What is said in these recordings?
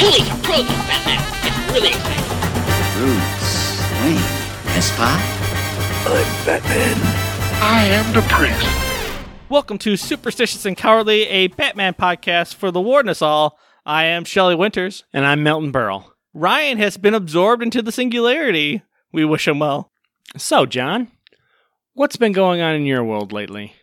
Holy crow, Batman! It's really exciting. Bruce Wayne, Espa? I'm Batman. I am the priest. Welcome to Superstitious and Cowardly, a Batman podcast for the Warden us all. I am Shelley Winters. And I'm Milton Berle. Ryan has been absorbed into the singularity. We wish him well. So, John, what's been going on in your world lately?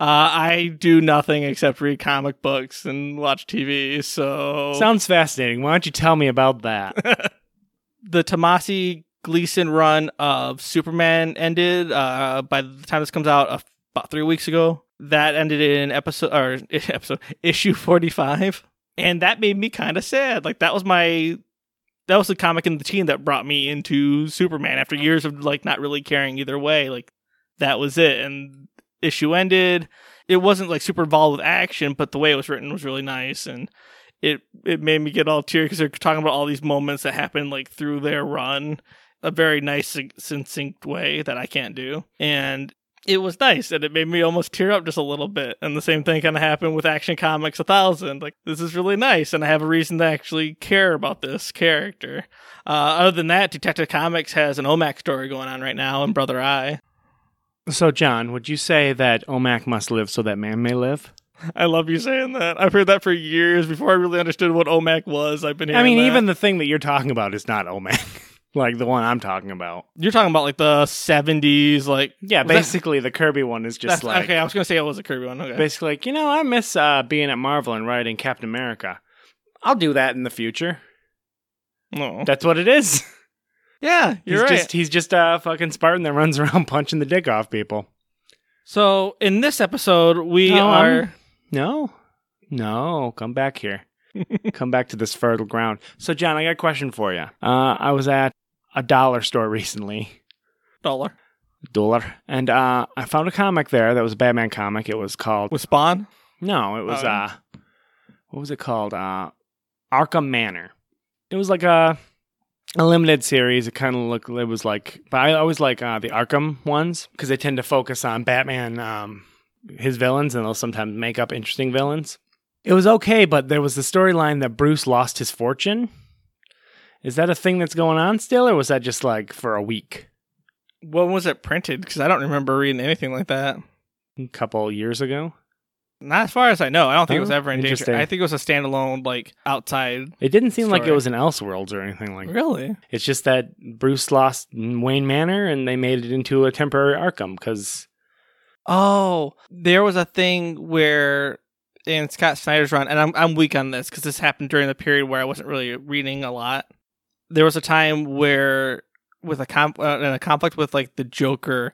Uh, I do nothing except read comic books and watch TV, so. Sounds fascinating. Why don't you tell me about that? the Tomasi Gleason run of Superman ended uh, by the time this comes out uh, about three weeks ago. That ended in episode or episode issue forty five, and that made me kind of sad. Like that was my that was the comic in the team that brought me into Superman after years of like not really caring either way. Like that was it, and issue ended. It wasn't like super involved with action, but the way it was written was really nice, and it it made me get all teary because they're talking about all these moments that happened like through their run, a very nice succinct way that I can't do, and it was nice and it made me almost tear up just a little bit. And the same thing kind of happened with Action Comics 1000. Like, this is really nice and I have a reason to actually care about this character. Uh, other than that, Detective Comics has an OMAC story going on right now and Brother Eye. So, John, would you say that OMAC must live so that man may live? I love you saying that. I've heard that for years before I really understood what OMAC was. I've been I mean, that. even the thing that you're talking about is not OMAC. like the one I'm talking about. You're talking about like the 70s, like yeah. Basically, that, the Kirby one is just like okay. I was gonna say it was a Kirby one. Okay. Basically, like you know, I miss uh, being at Marvel and writing Captain America. I'll do that in the future. No, that's what it is. Yeah, you're he's right. Just, he's just a fucking Spartan that runs around punching the dick off people. So in this episode, we no, are I'm... no, no. Come back here. come back to this fertile ground. So, John, I got a question for you. Uh, I was at a dollar store recently. Dollar. Dollar. And uh, I found a comic there that was a Batman comic. It was called With Spawn? No, it was oh. uh what was it called? Uh Arkham Manor. It was like a a limited series. It kind of looked it was like but I always like uh the Arkham ones because they tend to focus on Batman um his villains and they'll sometimes make up interesting villains. It was okay, but there was the storyline that Bruce lost his fortune is that a thing that's going on still, or was that just like for a week? When was it printed? Because I don't remember reading anything like that. A couple years ago. Not as far as I know. I don't think oh, it was ever in danger. I think it was a standalone, like outside. It didn't seem story. like it was in Elseworlds or anything like. Really? It's just that Bruce lost Wayne Manor, and they made it into a temporary Arkham because. Oh, there was a thing where in Scott Snyder's run, and I'm I'm weak on this because this happened during the period where I wasn't really reading a lot there was a time where with a comp uh, in a conflict with like the Joker,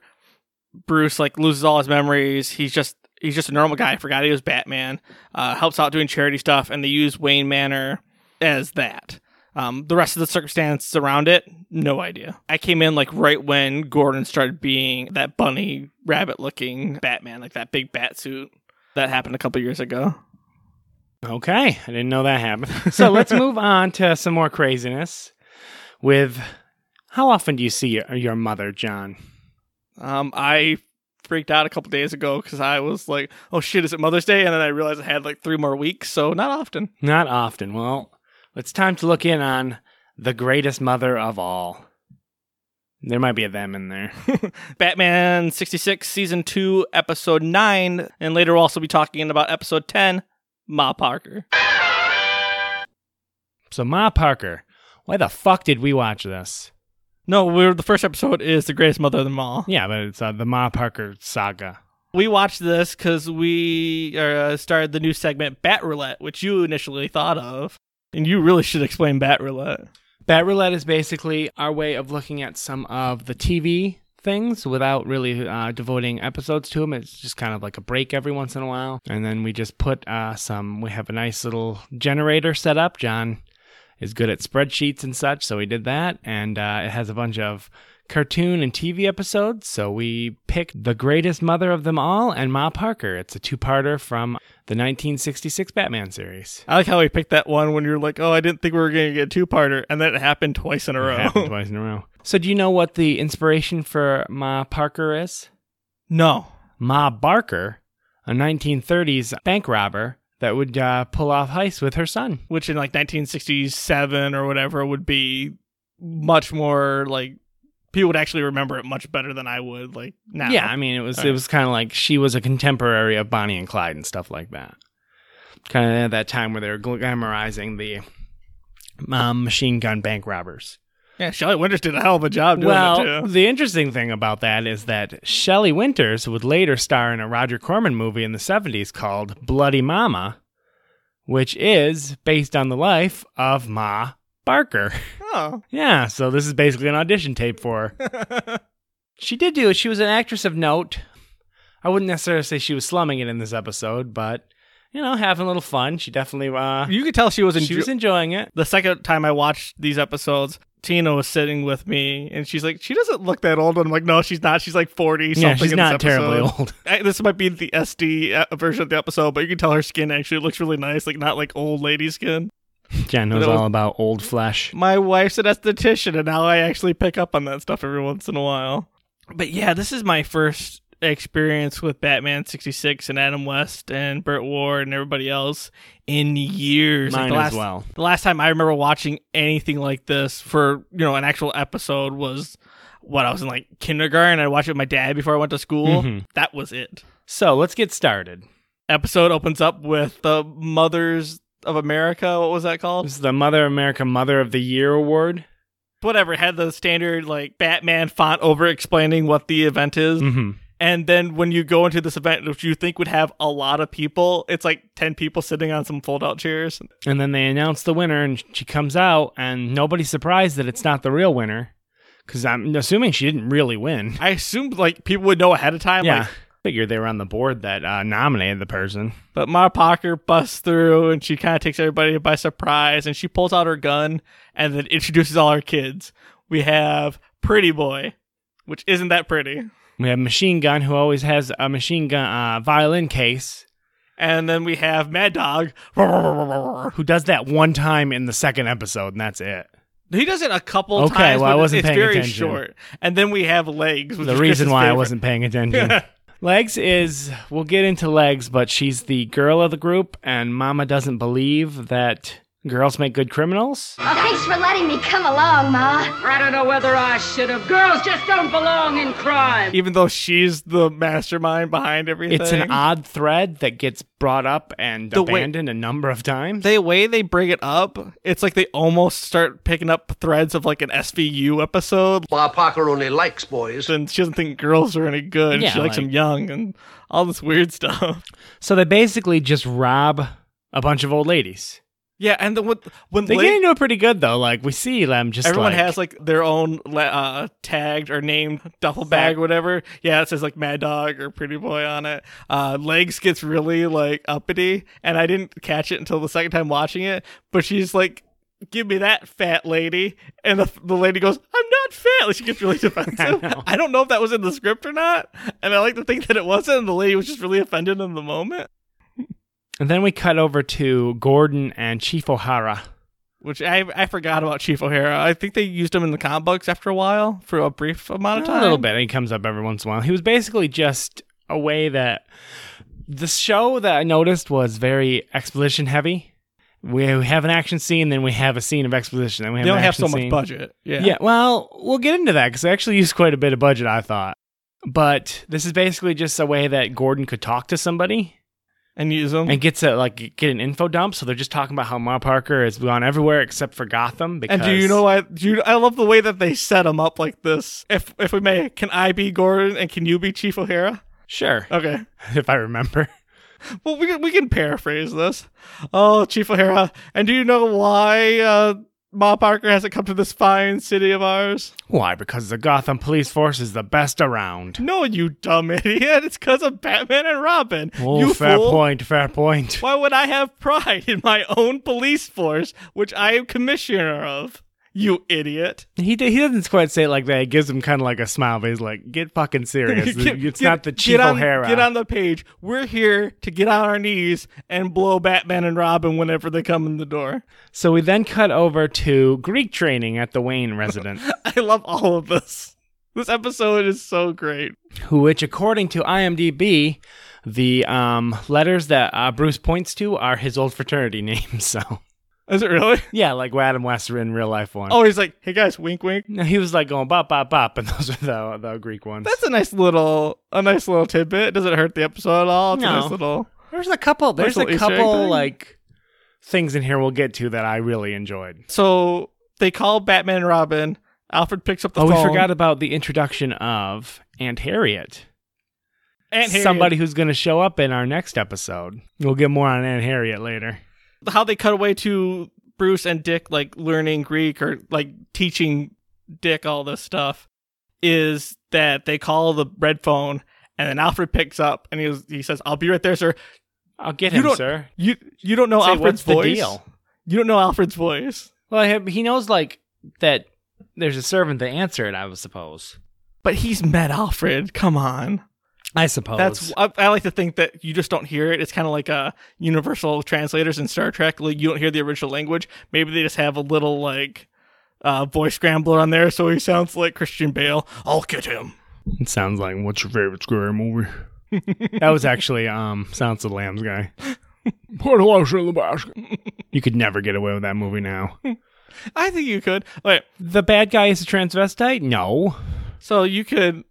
Bruce like loses all his memories. He's just he's just a normal guy. I Forgot he was Batman. Uh, helps out doing charity stuff, and they use Wayne Manor as that. Um, the rest of the circumstances around it, no idea. I came in like right when Gordon started being that bunny rabbit looking Batman, like that big bat suit. That happened a couple years ago. Okay, I didn't know that happened. So let's move on to some more craziness with how often do you see your, your mother, John? Um, I freaked out a couple days ago because I was like, "Oh shit, is it Mother's Day?" And then I realized I had like three more weeks, so not often. Not often. Well, it's time to look in on the greatest mother of all. There might be a them in there. Batman 66, Season 2, Episode 9. And later we'll also be talking about Episode 10, Ma Parker. So, Ma Parker, why the fuck did we watch this? No, we're the first episode is the greatest mother of them all. Yeah, but it's uh, the Ma Parker saga. We watched this because we uh, started the new segment Bat Roulette, which you initially thought of, and you really should explain Bat Roulette. Bat Roulette is basically our way of looking at some of the TV things without really uh, devoting episodes to them. It's just kind of like a break every once in a while, and then we just put uh, some. We have a nice little generator set up. John is good at spreadsheets and such, so we did that. And uh, it has a bunch of cartoon and TV episodes. So we picked The Greatest Mother of Them All and Ma Parker. It's a two parter from the 1966 Batman series. I like how we picked that one when you're like, oh, I didn't think we were going to get a two parter. And then it happened twice in a row. twice in a row. So do you know what the inspiration for Ma Parker is? No. Ma Barker, a 1930s bank robber that would uh, pull off heists with her son. which in like 1967 or whatever would be much more like people would actually remember it much better than I would like now. Yeah, I mean, it was it was kind of like she was a contemporary of Bonnie and Clyde and stuff like that. Kind of at that time where they were glamorizing the um, machine gun bank robbers. Yeah. Shelley Winters did a hell of a job doing Well, it too. the interesting thing about that is that Shelley Winters would later star in a Roger Corman movie in the 70s called Bloody Mama, which is based on the life of Ma Barker. Oh, Yeah, so this is basically an audition tape for her. she did do it. She was an actress of note. I wouldn't necessarily say she was slumming it in this episode, but you know, having a little fun. She definitely uh you could tell she was, she was enjoying it. the second time I watched these episodes. Tina was sitting with me, and she's like, "She doesn't look that old." And I'm like, "No, she's not. She's like 40 something." Yeah, she's not terribly old. I, this might be the SD uh, version of the episode, but you can tell her skin actually looks really nice, like not like old lady skin. Jen knows all about old flesh. My wife's an esthetician, and now I actually pick up on that stuff every once in a while. But yeah, this is my first experience with Batman 66 and Adam West and Burt Ward and everybody else in years. Like, Mine the as last, well. The last time I remember watching anything like this for, you know, an actual episode was what I was in like kindergarten. I watched it with my dad before I went to school. Mhm. That was it. So let's get started. Episode opens up with the Mothers of America. What was that called? The Mother America Mother of the Year award. whatever had the standard like Batman font over explaining what the event is. Mm-hmm. And then when you go into this event, which you think would have a lot of people, it's like 10 people sitting on some fold out chairs. And then they announce the winner, and she comes out, and nobody's surprised that it's not the real winner. Because I'm assuming she didn't really win. I assumed like people would know ahead of time. yeah. Like, Figured they were on the board that uh, nominated the person. but Ma Parker busts through and she kind of takes everybody by surprise and she pulls out her gun and then introduces all our kids. We have Pretty Boy, which isn't that pretty. We have Machine Gun, who always has a machine gun uh, violin case, And then we have Mad Dog. who does that one time in the second episode, and that's it. He does it a couple Okay, times. Okay, well, I wasn't it's paying very attention. short. And then we have legs. Which the reason why I wasn't paying attention. Legs is we'll get into Legs, but she's the girl of the group, and Mama doesn't believe that girls make good criminals. Oh, thanks for letting me come along, Ma. I don't know whether I should have. Girls just don't belong in crime. Even though she's the mastermind behind everything, It's an odd thread that gets brought up and The way- abandoned a number of times. the way they bring it up, it's like they almost start picking up threads of like an SVU episode. Ma Parker only likes boys. And she doesn't think girls are any good. Yeah, she likes like- them young and all this weird stuff. so they basically just rob a bunch of old ladies. Yeah, and then when when They get into it pretty good though. Like we see them just everyone like, has like their own uh, tagged or named duffel bag, or whatever. Yeah, it says like Mad Dog or Pretty Boy on it. Uh, Legs gets really like uppity, and I didn't catch it until the second time watching it. But she's like, "Give me that fat lady," and the, the lady goes, "I'm not fat." Like she gets really defensive. know. I don't know if that was in the script or not, and I like to think that it wasn't. And the lady was just really offended in the moment, And then we cut over to Gordon and Chief O'Hara. which I I forgot about Chief O'Hara. I think they used him in the comic books after a while for a brief amount of time. A little bit. He comes up every once in a while. He was basically just a way that the show that I noticed was very exposition heavy. We have an action scene, then we have a scene of exposition. Then we have They don't have so much budget. Yeah. Yeah, well, we'll get into that because they actually used quite a bit of budget, I thought. But this is basically just a way that Gordon could talk to somebody And use them. and gets a like get an info dump. So they're just talking about how Ma Parker has gone everywhere except for Gotham. Because And do you know why? Do you, I love the way that they set him up like this. If if we may, can I be Gordon and can you be Chief O'Hara? Sure, Okay. if I remember. Well, we can, we can paraphrase this. Oh, Chief O'Hara. And do you know why uh, Ma Parker hasn't come to this fine city of ours? Why? Because the Gotham police force is the best around. No, you dumb idiot. It's because of Batman and Robin. Oh, you fair fool. point. Fair point. Why would I have pride in my own police force, which I am commissioner of? You idiot. He he doesn't quite say it like that. He gives him kind of like a smile, but he's like, "Get fucking serious. Get- it's get- not the Chief get on, O'Hara." Get on the page. We're here to get on our knees and blow Batman and Robin whenever they come in the door. So we then cut over to Greek training at the Wayne residence. I love all of this. This episode is so great. who, which according to IMDb, the um, letters that uh, Bruce points to are his old fraternity name. So Is it really? yeah, like Adam West in real life one. Oh, he's like, hey guys, wink, wink. no, he was like going bop bop bop, and those are the the Greek ones. That's a nice little, a nice little tidbit. Does it hurt the episode at all? It's a No. nice little. there's a couple. There's a couple like things in here we'll get to that I really enjoyed. So they call Batman and Robin. Alfred picks up the oh, phone. we forgot about the introduction of Aunt Harriet. Aunt Harriet. Somebody who's going to show up in our next episode. We'll get more on Aunt Harriet later. How they cut away to Bruce and Dick like learning Greek or like teaching Dick all this stuff is that they call the red phone and then Alfred picks up and he was, he says, "I'll be right there, sir." I'll get You him, sir. You you don't know Say, Alfred's voice. You don't know Alfred's voice, Well, he- he knows like that. There's a servant to answer it. I would suppose. but he's met Alfred. Come on. I suppose That's I, I like to think that you just don't hear it. It's kind of like uh universal translators in Star Trek. Like you don't hear the original language. Maybe they just have a little like uh voice scrambler on there, so he sounds like Christian Bale. I'll get him. It sounds like what's your favorite scary movie? that was actually um Sounds of the Lambs guy. Put a lotion in the basket. You could never get away with that movie now. I think you could. Wait, The bad guy is a transvestite? No. so you could.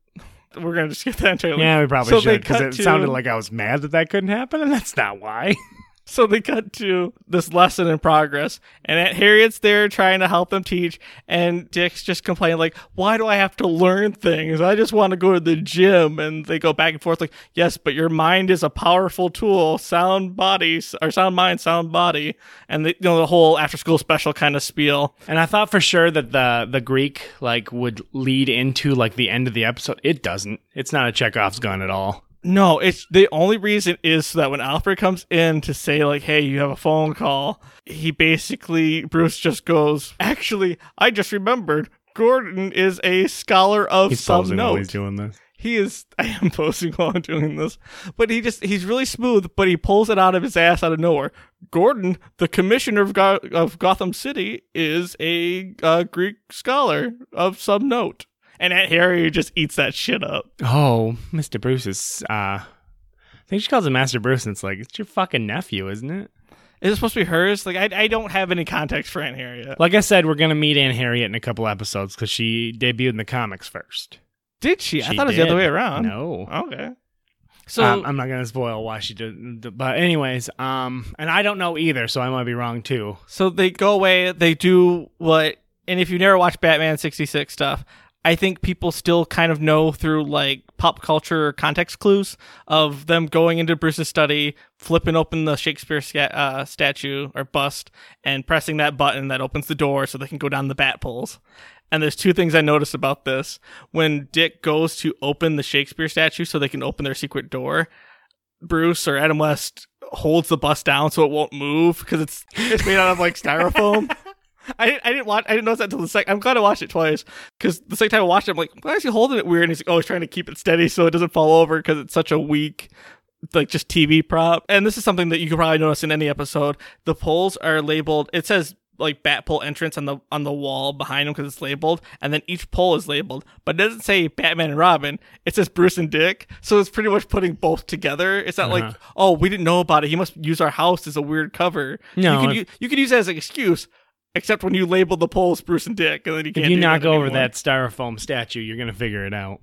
We're gonna just get that entirely. Yeah, we probably So should because it to- sounded like I was mad that that couldn't happen, and that's not why. So they cut to this lesson in progress, and Aunt Harriet's there trying to help them teach, and Dick's just complaining like, "Why do I have to learn things? I just want to go to the gym." And they go back and forth like, "Yes, but your mind is a powerful tool. Sound body or sound mind, sound body." And the, you know the whole after school special kind of spiel. And I thought for sure that the the Greek like would lead into like the end of the episode. It doesn't. It's not a Chekhov's gun at all. No, it's the only reason is so that when Alfred comes in to say like, "Hey, you have a phone call," he basically Bruce just goes, "Actually, I just remembered." Gordon is a scholar of He's some note. he's doing this. He is. I am posting while I'm doing this, but he just he's really smooth. But he pulls it out of his ass out of nowhere. Gordon, the commissioner of Go- of Gotham City, is a uh, Greek scholar of some note, and Aunt Harriet just eats that shit up. Oh, Mr. Bruce is. uh I think she calls him Master Bruce, and it's like it's your fucking nephew, isn't it? Is it supposed to be hers? Like, I, I don't have any context for Aunt Harriet. Like I said, we're gonna meet Aunt Harriet in a couple episodes because she debuted in the comics first. Did she? I She thought it was the other did. way around. No. Okay. So um, I'm not gonna spoil why she did, but anyways, um, and I don't know either, so I might be wrong too. so they go away. They do what? And if you never watched Batman sixty six stuff, I think people still kind of know through like pop culture context clues of them going into Bruce's study, flipping open the Shakespeare sca- uh, statue or bust, and pressing that button that opens the door so they can go down the bat poles. And there's two things I noticed about this. When Dick goes to open the Shakespeare statue so they can open their secret door, Bruce or Adam West holds the bus down so it won't move because it's it's made out of like styrofoam. I didn't, I didn't watch I didn't notice that until the second. I'm glad I watched it twice because the second time I watched it, I'm like, why is he holding it weird? And he's like, oh, he's trying to keep it steady so it doesn't fall over because it's such a weak like just TV prop. And this is something that you could probably notice in any episode. The poles are labeled. It says like bat pole entrance on the on the wall behind them because it's labeled, and then each pole is labeled, but it doesn't say Batman and Robin. It says Bruce and Dick, so it's pretty much putting both together. It's not like uh-huh. oh we didn't know about it. He must use our house as a weird cover. No, you can, if- u- you can use it as an excuse. Except when you label the poles Bruce and Dick, and then you can't. If you knock that over anymore. that styrofoam statue, you're gonna figure it out.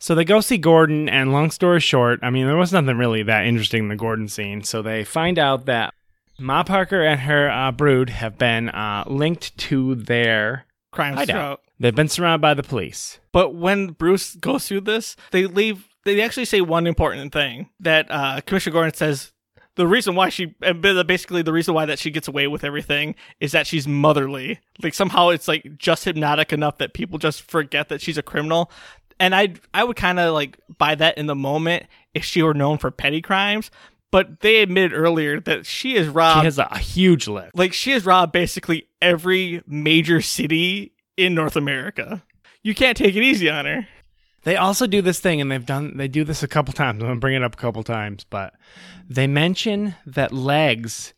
So they go see Gordon, and long story short, I mean, there was nothing really that interesting in the Gordon scene. So they find out that Ma Parker and her uh, brood have been uh, linked to their crime hideout. They've been surrounded by the police. But when Bruce goes through this, they leave. They actually say one important thing that uh, Commissioner Gordon says. The reason why she, and basically the reason why that she gets away with everything is that she's motherly. Like somehow it's like just hypnotic enough that people just forget that she's a criminal. And I, I would kind of like buy that in the moment if she were known for petty crimes. But they admitted earlier that she has She robbed, has a huge list. like she has robbed basically every major city in North America. You can't take it easy on her. They also do this thing, and they've done they do this a couple times. I'm gonna bring it up a couple times, but they mention that Legs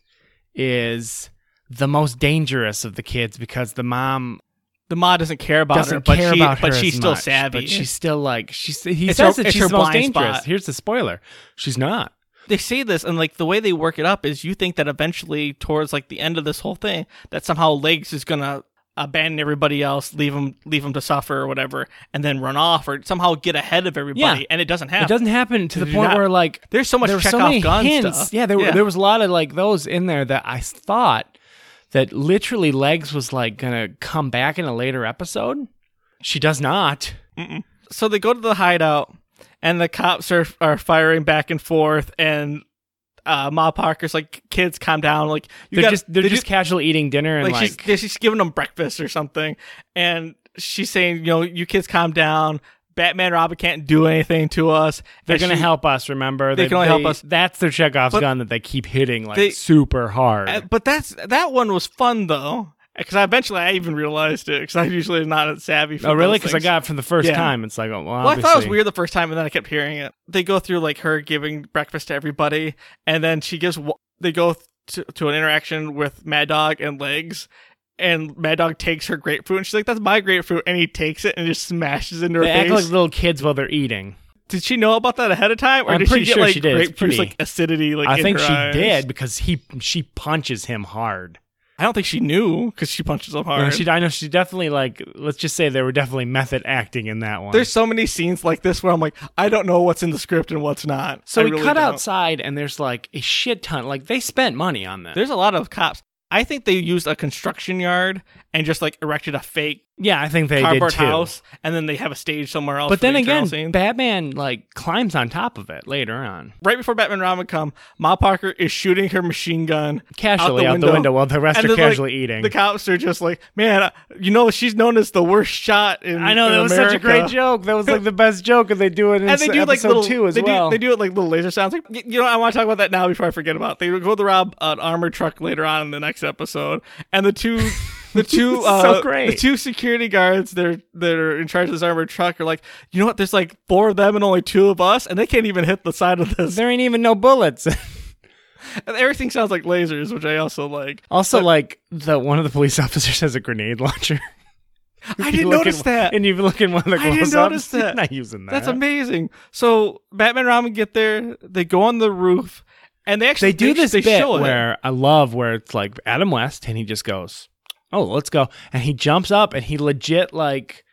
is the most dangerous of the kids because the mom the Ma doesn't care about doesn't her, but care she about but she's still much, savvy. But she's still like she's. He It's says her- that she's the most dangerous. spot. Here's the spoiler: she's not. they say this and like the way they work it up is you think that eventually towards like the end of this whole thing that somehow legs is gonna abandon everybody else leave them leave them to suffer or whatever and then run off or somehow get ahead of everybody Yeah. and it doesn't happen It doesn't happen to the They do point not. where like There's so much there were so many gun hints. stuff. Yeah, there were Yeah. there was a lot of like those in there that I thought that literally legs was like gonna come back in a later episode. She does not. so they go to the hideout and the cops are are firing back and forth and uh Ma Parker's like kids calm down like you They're gotta- just they're they just casually eating dinner and like, like, she's, she's giving them breakfast or something and she's saying you know you kids calm down Batman Robin can't do anything to us they're gonna help us. Remember, They can only help us. That's their Chekhov's But gun that they keep hitting like they- super hard. Uh, but that's that one was fun though because I eventually I even realized it because I usually not as savvy. For oh, really? Because I got it for the first Yeah. time. It's like, oh, well, Well, I thought it was weird the first time, and then I kept hearing it. They go through like her giving breakfast to everybody, and then she gives. They go to, to an interaction with Mad Dog and Legs, and Mad Dog takes her grapefruit, and she's like, "That's my grapefruit," and he takes it and just smashes into her They act face. like little kids while they're eating. did she know about that ahead of time, or I'm did pretty she get sure like she did. It's grape pretty- juice, like acidity? Like I in think she eyes? did because he she punches him hard. I don't think she knew because she punches him No, hard. she, I know she definitely like. Let's just say there were definitely method acting in that one. There's so many scenes like this where I'm like, I don't know what's in the script and what's not. so I we really cut don't. outside and there's like a shit ton. Like they spent money on this. There's a lot of cops. I think they used a construction yard and just like erected a fake yeah, I think they did cardboard too. house, and then they have a stage somewhere else. But then the again, scene. Batman like climbs on top of it later on, right before Batman Robin come, Ma Parker is shooting her machine gun casually out the window, while the rest And are then, like, casually eating. The cops are just like, man, you know, she's known as the worst shot in. I know in that was America. such a great joke. That was like the best joke, and they do it in and they do like little two as they well. Do, they do it like little laser sounds. Like you know, I want to talk about that now before I forget about. It. They go to rob an armored truck later on in the next episode, and the two, the two, uh, So great. the two security guards that are that are in charge of this armored truck are like, you know what? There's like four of them and only two of us, and they can't even hit the side of this. there ain't even no bullets. And everything sounds like lasers, which I also like. also, like the one of the police officers has a grenade launcher. I didn't notice at- that. And you look in one of the I didn't notice that. Not using that. That's amazing. So Batman and Robin get there. They go on the roof, and they actually They do this they bit show it. where I love where it's like Adam West and he just goes, "Oh, let's go," and he jumps up and he legit like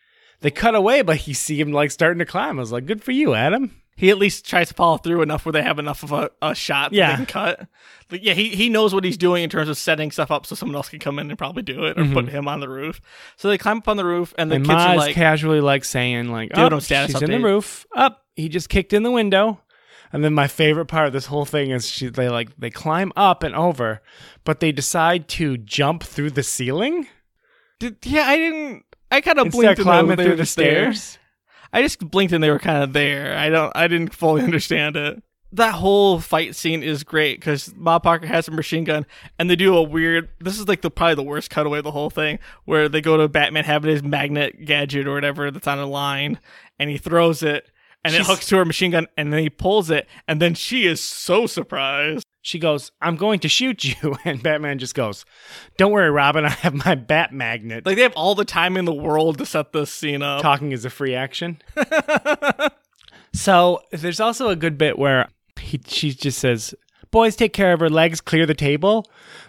they cut away, but he see him like starting to climb. I was like, "Good for you, Adam." he at least tries to follow through enough where they have enough of a, a shot that Yeah. they can cut. But yeah, he, he knows what he's doing in terms of setting stuff up so someone else can come in and probably do it or put him on the roof. So they climb up on the roof and the Mm-hmm. and kids are like, casually like saying like, "Oh, she's in the roof. Up, he just kicked in the window." And then my favorite part of this whole thing is she, they like they climb up and over, but they decide to jump through the ceiling Did, yeah, I didn't. I kind of blinked and climbing they through were the stairs. I just blinked and they were kind of there. I don't. I didn't fully understand it. That whole fight scene is great because Ma Parker has a machine gun and they do a weird. This is like the probably the worst cutaway of the whole thing, where they go to Batman having his magnet gadget or whatever that's on a line, and he throws it and it She's- hooks to her machine gun, and then he pulls it, and then she is so surprised. She goes, "I'm going to shoot you," and Batman just goes, "Don't worry, Robin. I have my bat magnet." Like they have all the time in the world to set this scene up. talking is a free action. so there's also a good bit where he she just says, "Boys, take care of her legs. Clear the table."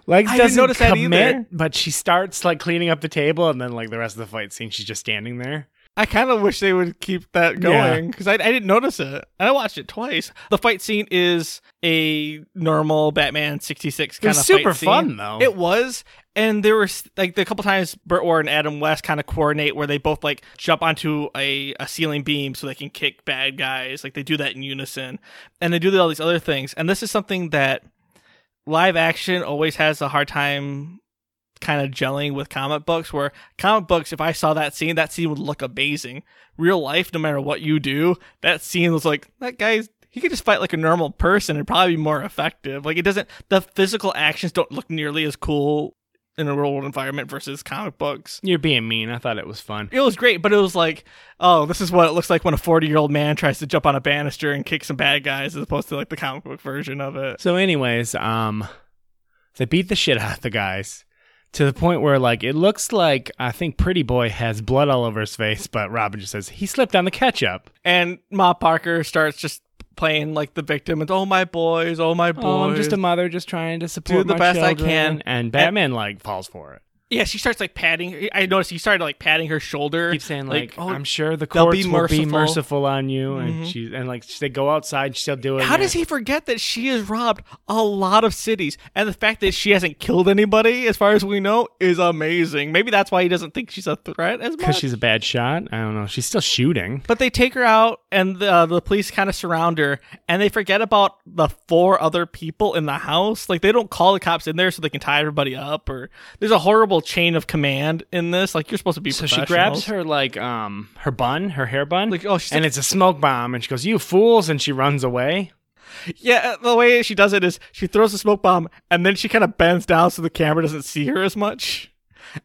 Legs I doesn't notice that commit, either. but she starts like cleaning up the table, and then like the rest of the fight scene, she's just standing there. I kind of wish they would keep that going because I, I didn't notice it. And I watched it twice. The fight scene is a normal Batman 66 kind of super fun, though. It was. And there was like the couple times Burt Ward and Adam West kind of coordinate where they both like jump onto a, a ceiling beam so they can kick bad guys. Like they do that in unison. And they do all these other things. And this is something that live action always has a hard time kind of gelling with comic books where comic books if i saw that scene that scene would look amazing real life no matter what you do that scene was like that guy's he could just fight like a normal person and probably be more effective like it doesn't the physical actions don't look nearly as cool in a real world environment versus comic books You're being mean. I thought it was fun. it was great but it was like oh this is what it looks like when a 40 year old man tries to jump on a banister and kick some bad guys as opposed to like the comic book version of it So, anyways, um, they beat the shit out of the guys. To the point where like it looks like I think Pretty Boy has blood all over his face, but Robin just says he slipped on the ketchup. And Ma Parker starts just playing like the victim and oh my boys, oh my boys. Oh, I'm just a mother, just trying to support the my best I can. And Batman like falls for it. Yeah, she starts like patting. I noticed he started like patting her shoulder. Keep saying like, oh, I'm sure the courts be will be merciful." merciful on you, and Mhm. she and like they go outside, she'll do it. How does he forget that she has robbed a lot of cities? And the fact that she hasn't killed anybody, as far as we know, is amazing. Maybe that's why he doesn't think she's a threat as much. Because she's a bad shot. I don't know. She's still shooting. But they take her out, and the, uh, the police kind of surround her, and they forget about the four other people in the house. Like they don't call the cops in there so they can tie everybody up. Or there's a horrible chain of command in this. Like you're supposed to be. So she grabs her like um her bun, her hair bun, Like, oh, she's and like- it's a smoke bomb, and she goes, "You fools!" and she runs away. Yeah, the way she does it is she throws a smoke bomb, and then she kind of bends down so the camera doesn't see her as much.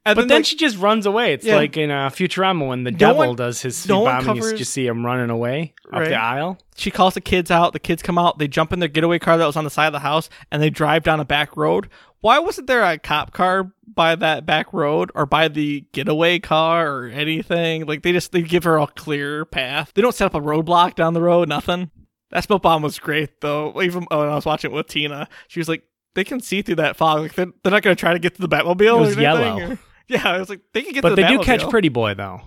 And But then like, she just runs away. It's Yeah. like in uh, Futurama when the No devil one- does his no sweet one bomb, and you just see him running away up the aisle. she calls the kids out. The kids come out. They jump in their getaway car that was on the side of the house, and they drive down a back road. Why wasn't there a cop car by that back road or by the getaway car or anything? Like they just they give her a clear path. They don't set up a roadblock down the road. Nothing. That smoke bomb was great though. Even oh, when I was watching it with Tina, she was like, they can see through that fog. Like they're, they're not going to try to get to the Batmobile. It or was anything, yellow. or- yeah, I was like, they can get But to the they do catch Pretty Boy though,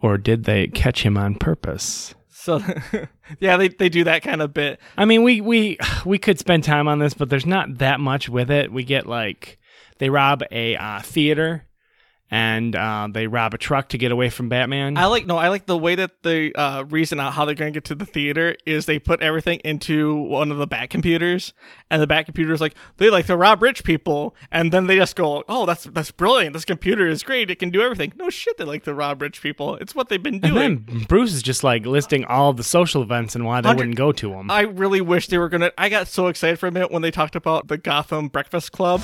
or did they catch him on purpose? So yeah, they they do that kind of bit. I mean, we we we could spend time on this, but there's not that much with it. We get like they rob a uh, theater, and uh, they rob a truck to get away from Batman. I like no, I like the way that they uh, reason out how they're going to get to the theater is they put everything into one of the back computers, and the back computer is like they like to rob rich people, and then they just go, oh, that's that's brilliant. This computer is great. It can do everything. No shit, they like to rob rich people. It's what they've been and doing. then Bruce is just like listing all the social events and why they wouldn't go to them. I really wish they were gonna. I got so excited for a minute when they talked about the Gotham Breakfast Club.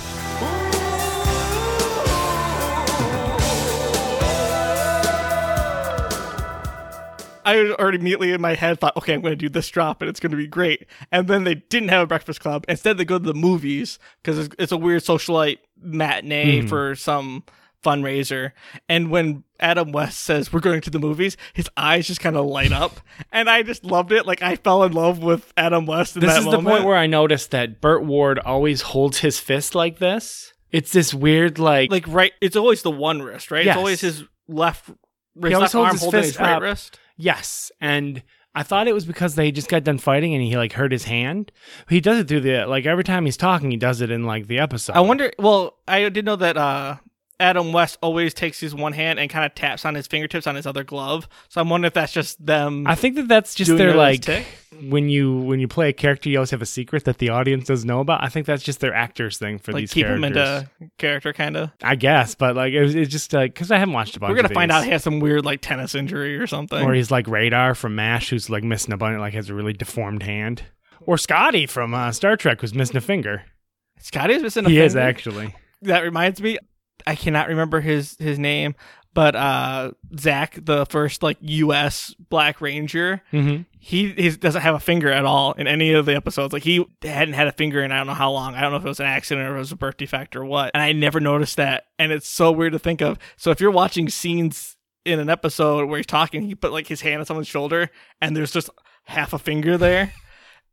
I already immediately in my head thought, okay, I'm going to do this drop and it's going to be great. And then they didn't have a Breakfast Club. Instead, they go to the movies because it's, it's a weird socialite matinee hmm. for some fundraiser. And when Adam West says we're going to the movies, his eyes just kind of light up, and I just loved it. Like I fell in love with Adam West in this that is the point where I noticed that Burt Ward always holds his fist like this. It's this weird like, like right, it's always the one wrist, right? Yes. It's always his left. His always left holds arm his holding fist his right up. wrist. Yes, and I thought it was because they just got done fighting and he like hurt his hand. He does it through the like every time he's talking, he does it in like the episode. I wonder. Well, I did know that uh, Adam West always takes his one hand and kind of taps on his fingertips on his other glove. So I'm wondering if that's just them. I think that that's just their like tick. When you when you play a character, you always have a secret that the audience doesn't know about. I think that's just their actors thing for like these keep characters. him into character, kind of. I guess, but like it was it's just like because I haven't watched a bunch. We're gonna find out he has some weird like tennis injury or something. or he's like Radar from Mash, who's like missing a bunch, like has a really deformed hand. Or Scotty from uh, Star Trek, who's missing a finger. Scotty's missing a He is actually. that reminds me i cannot remember his his name but uh zach the first like us black ranger Mm-hmm. he, he doesn't have a finger at all in any of the episodes. Like he hadn't had a finger in i don't know how long. I don't know if it was an accident or it was a birth defect or what. And i never noticed that. And it's so weird to think of. So if you're watching scenes in an episode where he's talking he put like his hand on someone's shoulder and there's just half a finger there.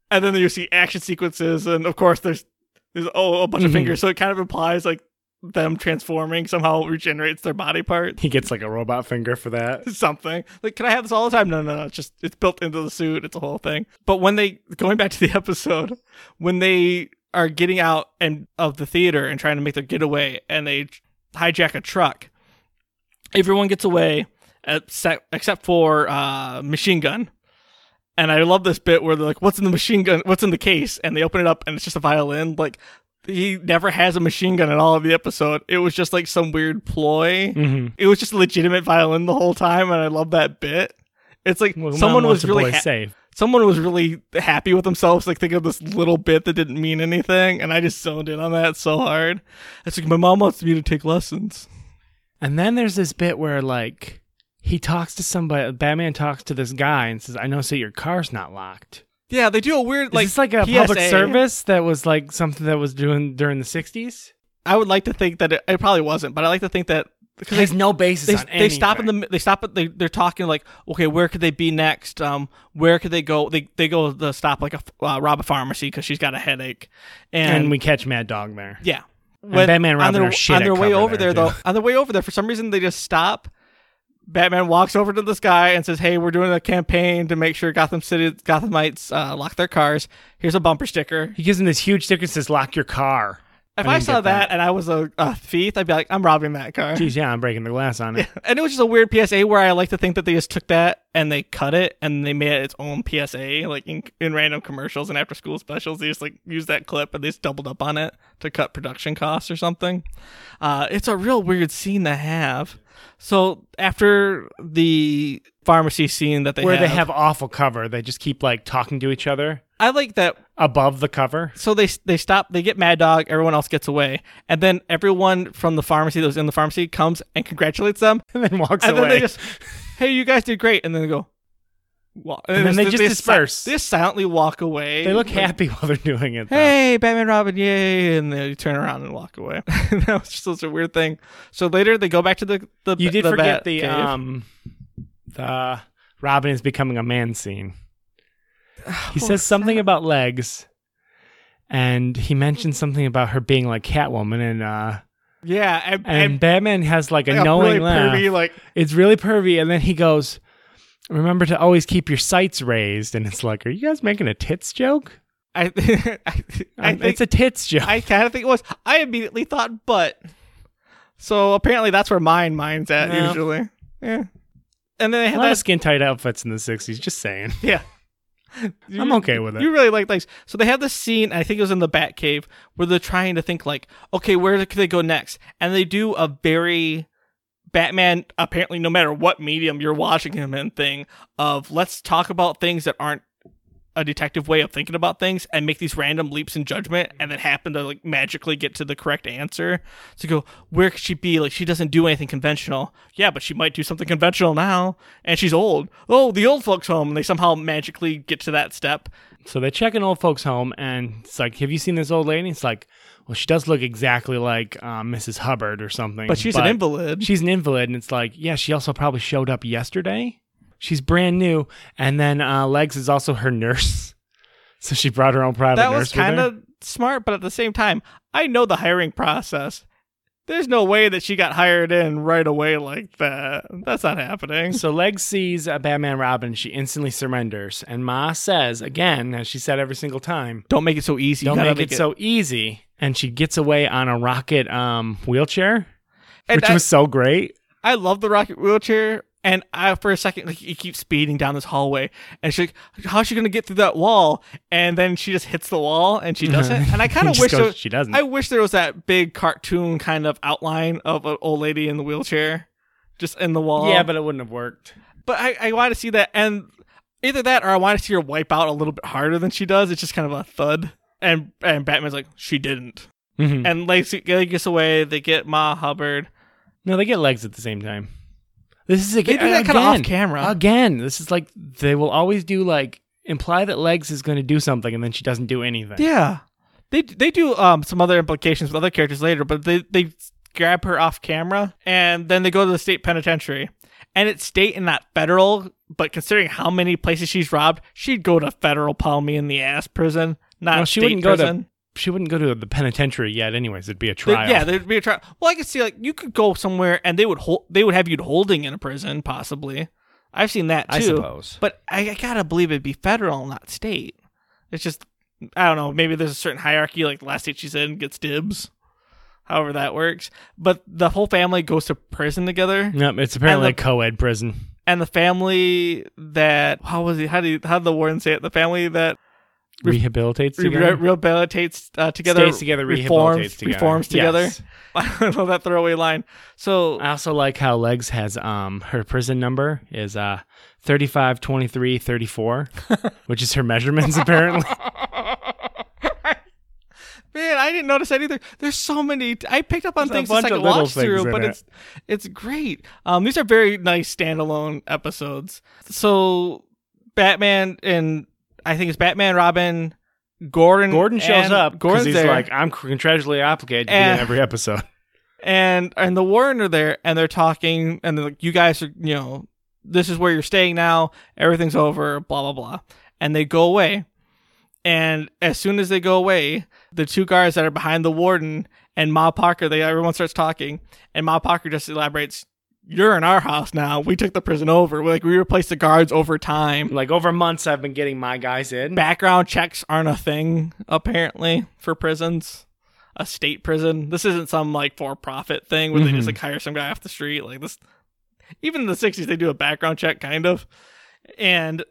And then you see action sequences and of course there's there's oh a bunch of Mhm. fingers. So it kind of implies like them transforming somehow regenerates their body part. He gets like a robot finger for that. something. Like can i have this all the time? No no no. It's just it's built into the suit. It's a whole thing. But when they going back to the episode when they are getting out and of the theater and trying to make their getaway and they hijack a truck everyone gets away except, except for uh machine gun. And i love this bit where they're like what's in the machine gun? What's in the case? And they open it up and it's just a violin. Like he never has a machine gun in all of the episode it was just like some weird ploy Mm-hmm. it was just a legitimate violin the whole time, and I love that bit. It's like Well, someone was really ha- safe. someone was really happy with themselves, like think of this little bit that didn't mean anything, and I just zoned in on that so hard. It's like my mom wants me to take lessons. And then there's this bit where like he talks to somebody. Batman talks to this guy and says, "I know, so your car's not locked." Yeah, they do a weird Is like this like a PSA. public service that was like something that was doing during the '60s? I would like to think that it, it probably wasn't, but I like to think that because There's no basis they, on they stop in anything. the they stop at they they're talking like okay where could they be next um where could they go they they go to stop like a uh, rob a pharmacy because she's got a headache and, and we catch Mad Dog there. yeah Batman and on Robin their, are shit on at their way over there, there, though on their way over there for some reason they just stop Batman walks over to this guy and says hey we're doing a campaign to make sure Gotham City Gothamites uh, lock their cars here's a bumper sticker He gives him this huge sticker that says "Lock your car." if I I, saw that, that. and I was a, a thief I'd be like I'm robbing that car Geez, yeah, I'm breaking the glass on it. And it was just a weird PSA where I like to think that they just took that and they cut it and they made it its own PSA, like in, in random commercials and after school specials. They just like use that clip and they just doubled up on it to cut production costs or something. Uh, it's a real weird scene to have. So after the pharmacy scene that they Where have, they have awful cover, they just keep like talking to each other I like that above the cover. so they they stop they get mad dog everyone else gets away and then everyone from the pharmacy that was in the pharmacy comes and congratulates them And then walks and away. then they just hey you guys did great and then they go well, And then they just disperse. they silently walk away They look Like, happy while they're doing it. though. hey batman robin yay and they turn around and walk away that was just such a weird thing so later they go back to the the you did the forget the cave. um the Robin is becoming a man scene. He says something about legs, and he mentions something about her being like Catwoman, and uh, yeah and, and, and, Batman has like a knowing really laugh. pervy, like It's really pervy, and then he goes, "Remember to always keep your sights raised." And it's like, are you guys making a tits joke? I, I, I Um, think, it's a tits joke. I kind of think it was. I immediately thought, but. So apparently that's where mine mine's at No. usually. Yeah. And then they had a have lot of that. skin tight outfits in the '60s. Just saying, Yeah. I'm okay with it. You really like things. So they have this scene, I think it was in the Batcave, where they're trying to think like, okay, where could they go next? And they do a very Batman, apparently no matter what medium you're watching him in thing of let's talk about things that aren't a detective way of thinking about things and make these random leaps in judgment and then happen to like magically get to the correct answer. So go, where could she be? Like she doesn't do anything conventional. Yeah, but she might do something conventional now. And she's old. Oh, the old folks home. And they somehow magically get to that step. So they check an old folks' home, and it's like, "Have you seen this old lady?" It's like, "Well, she does look exactly like um, Mrs. Hubbard or something." But she's an invalid. She's an invalid, and it's like, yeah, she also probably showed up yesterday. She's brand new, and then uh, Legs is also her nurse, so she brought her own private that nurse. was with her. kind of smart, but at the same time, I know the hiring process. There's no way that she got hired in right away like that. That's not happening. So Legs sees a Batman Robin, she instantly surrenders, and Ma says again, as she said every single time, Don't make it so easy. "Don't gotta make, it, so easy." And she gets away on a rocket um, wheelchair, And which I- was so great. I love the rocket wheelchair, and I for a second like he keeps speeding down this hallway, and she's like, "How's she gonna get through that wall?" And then she just hits the wall, and she doesn't. And I kind of wish goes, there, she doesn't. I wish there was that big cartoon kind of outline of an old lady in the wheelchair, just in the wall. yeah, but it wouldn't have worked. but I, I want to see that, and either that or I want to see her wipe out a little bit harder than she does. It's just kind of a thud, and and Batman's like, "She didn't." Mhm. And Legs gets away. They get Ma Hubbard. No, they get legs at the same time. This is They again, do that kinda off camera. Again, this is like they will always do like imply that legs is going to do something and then she doesn't do anything. Yeah, they they do um some other implications with other characters later, but they they grab her off camera and then they go to the state penitentiary, and it's state and not federal. But considering how many places she's robbed, she'd go to federal palm me in the ass prison, not No, she wouldn't go to she wouldn't go to the penitentiary yet. Anyways, it'd be a There- trial. yeah, there'd be a trial. Well, I could see like you could go somewhere and they would hold they would have you holding in a prison possibly. I've seen that too. I suppose. But I, I gotta believe it'd be federal, not state. It's just I don't know. Maybe there's a certain hierarchy. Like the last state she's in gets dibs. However that works. But the whole family goes to prison together, Nope, it's apparently And a co-ed prison. and the family that how was he? How do you, how did the warden say it? The family that Rehabilitates re- together. rehabilitates uh, together, Stays together, reforms, rehabilitates together. reforms together. Yes. I love that throwaway line. So I also like how Legs has um her prison number is uh 35 23 34, which is her measurements apparently. Man, I didn't notice that either. There's so many. I picked up on There's things the bunch second of little watch through, but it. it's it's great. Um, these are very nice standalone episodes. So, Batman and I think it's Batman, Robin, Gordon Gordon shows and- up because Gordon's he's there, like, I'm contractually obligated to be in every episode. and and the Warren are there, and they're talking, and they're like, "You guys are, you know, this is where you're staying now. Everything's over. Blah blah blah." And they go away, and as soon as they go away, the two guards that are behind the warden and Ma Parker, they everyone starts talking, and Ma Parker just elaborates. You're in our house now. We took the prison over. Like we replaced the guards over time. Like over months, I've been getting my guys in. Background checks aren't a thing apparently for prisons. A state prison. This isn't some like for-profit thing where they just Mhm. like hire some guy off the street. Like this, even in the '60s, they do a background check kind of. And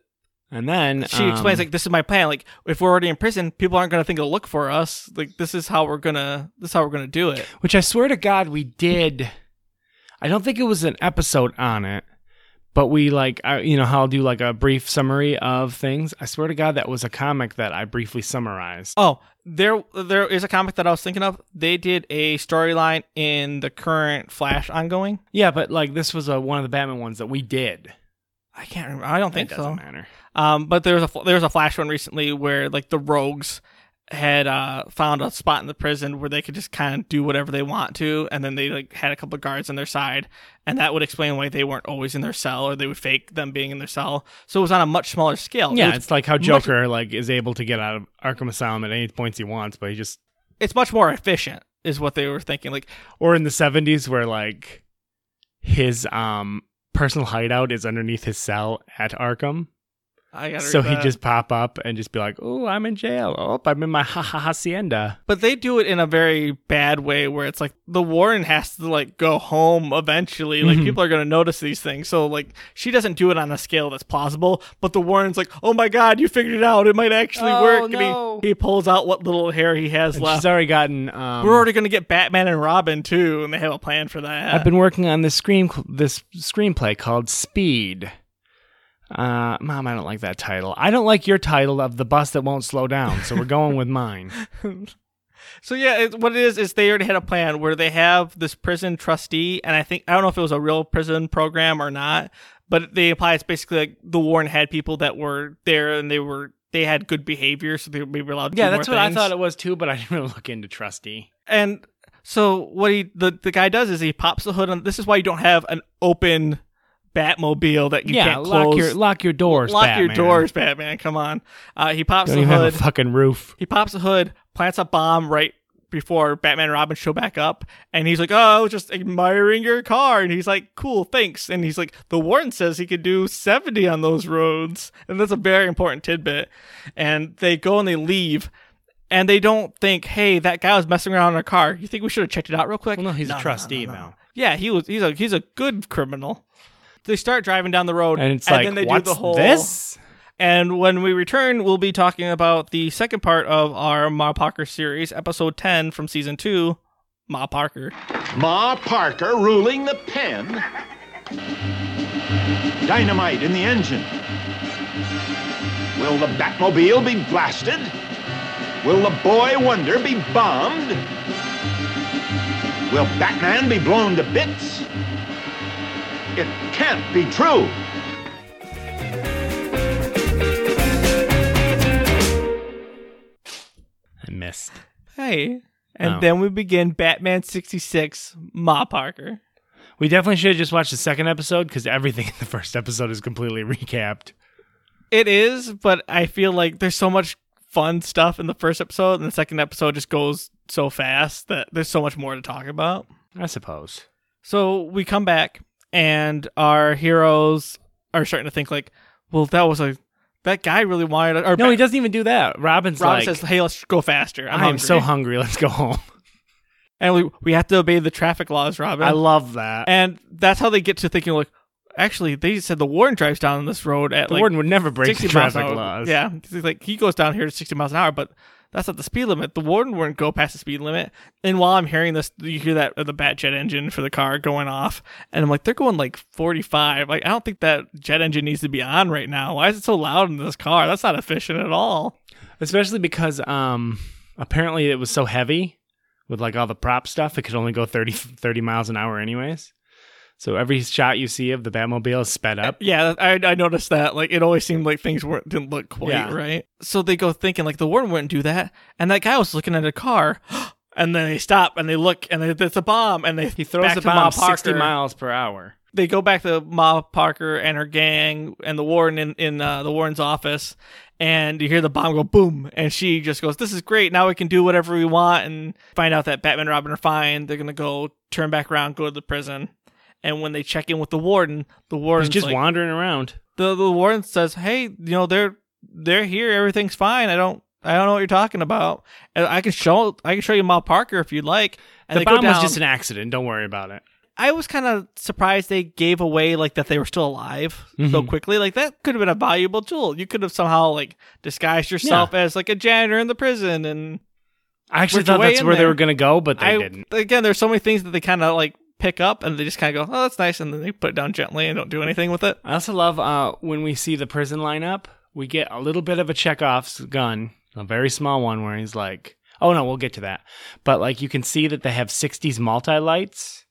And then she explains um, like this is my plan. Like if we're already in prison, people aren't gonna think to look for us. Like this is how we're gonna this is how we're gonna do it. which I swear to God we did. I don't think it was an episode on it, but we like, I, you know, how I'll do like a brief summary of things. I swear to God that was a comic that I briefly summarized. Oh, there there is a comic that I was thinking of. They did a storyline in the current Flash ongoing. Yeah, but like this was a, one of the Batman ones that we did. I can't remember. I don't think it so. doesn't matter. Um, but there was a there was a flash one recently where like the rogues had uh found a spot in the prison where they could just kind of do whatever they want to, and then they like had a couple of guards on their side, and that would explain why they weren't always in their cell, or they would fake them being in their cell. So it was on a much smaller scale. Yeah, was- it's like how much- Joker like is able to get out of Arkham Asylum at any points he wants, but he just it's much more efficient, is what they were thinking. Like or in the seventies where like his um personal hideout is underneath his cell at Arkham. I got So he'd just pop up and just be like, "Oh, I'm in jail. Oh, I'm in my ha ha hacienda." But they do it in a very bad way where it's like the Warren has to like go home eventually. Like Mhm. people are going to notice these things. So like she doesn't do it on a scale that's plausible, but the Warren's like, "Oh my god, you figured it out. It might actually Oh, work." no. And he, he pulls out what little hair he has And left. she's already gotten. Um, We're already going to get Batman and Robin too, and they have a plan for that. I've been working on this screen this screenplay called Speed. Uh, Mom, I don't like that title. I don't like your title of the bus that won't slow down. So we're going with mine. So yeah, it, what it is is they already had a plan where they have this prison trustee, and I think I don't know if it was a real prison program or not, but they imply it's basically like the Warren had people that were there and they were they had good behavior, so they were maybe allowed. To Yeah, do that's what I thought it was too, but I didn't really look into trustee. And so what he the the guy does is he pops the hood on. This is why you don't have an open Batmobile that you yeah, can't lock close. your lock your doors. Lock your doors, Batman. Come on. Uh, he pops Don't the hood. a fucking roof. He pops the hood, plants a bomb right before Batman and Robin show back up, and he's like, "Oh, I was just admiring your car," and he's like, "Cool, thanks." And he's like, "The Warden says he could do seventy on those roads," and that's a very important tidbit. And they go and they leave. And they don't think, hey, that guy was messing around in our car. You think we should have checked it out real quick? Well, no, he's a no, trustee no, no. now. Yeah, he was. He's a he's a good criminal. They start driving down the road, And it's like, then they what's do the whole this? and when we return, we'll be talking about the second part of our Ma Parker series, episode 10 from season 2, Ma Parker. Ma Parker ruling the pen. Dynamite in the engine. Will the Batmobile be blasted? Will the Boy Wonder be bombed? Will Batman be blown to bits? It can't be true. I missed. Hey. And Oh. then we begin Batman 66, Ma Parker. We definitely should have just watched the second episode because everything in the first episode is completely recapped. It is, but I feel like there's so much fun stuff in the first episode, and the second episode just goes so fast that there's so much more to talk about. I suppose. So we come back, and our heroes are starting to think, like, well, that was a. That guy really wanted. Or No, he doesn't even do that. Robin's Robin like, says, "Hey, let's go faster. I'm, I'm so hungry. Let's go home. and we we have to obey the traffic laws, Robin." I love that. and that's how they get to thinking like, actually, they said the warden drives down this road at the like warden would never break 60 the miles traffic an hour. laws. Yeah, like he goes down here to 60 miles an hour, but that's not the speed limit. The warden wouldn't go past the speed limit. And while I'm hearing this, you hear that the bat jet engine for the car going off, and I'm like, they're going like 45. Like, I don't think that jet engine needs to be on right now. Why is it so loud in this car? That's not efficient at all. Especially because um apparently it was so heavy with like all the prop stuff, it could only go 30, 30 miles an hour anyways. So every shot you see of the Batmobile is sped up. Yeah, I, I noticed that. Like, it always seemed like things weren't didn't look quite Yeah. right. So they go thinking like the warden wouldn't do that, and that guy was looking at a car, and then they stop and they look, and they, it's a bomb, and they He throws the bomb 60 miles per hour. They go back to Ma Parker and her gang and the warden in in uh, the warden's office, and you hear the bomb go boom, and she just goes, "This is great. Now we can do whatever we want." And find out that Batman and Robin are fine. They're gonna go turn back around, go to the prison. And when they check in with the warden, the He's warden's just like, wandering around. the the warden says, "Hey, you know they're they're here. Everything's fine. I don't I don't know what you're talking about. And I can show I can show you Ma Parker if you'd like." And the bomb was just an accident. Don't worry about it. I was kind of surprised they gave away like that they were still alive so Mhm. quickly. Like that could have been a valuable tool. You could have somehow like disguised yourself as like a janitor in the prison and I actually thought that's where they were going to go, but they I didn't. again there's so many things that they kind of like pick up and they just kind of go, "Oh, that's nice." And then they put it down gently and don't do anything with it. I also love uh, when we see the prison lineup, we get a little bit of a Chekhov's gun, a very small one where he's like, oh no, we'll get to that. But like you can see that they have 60s multi lights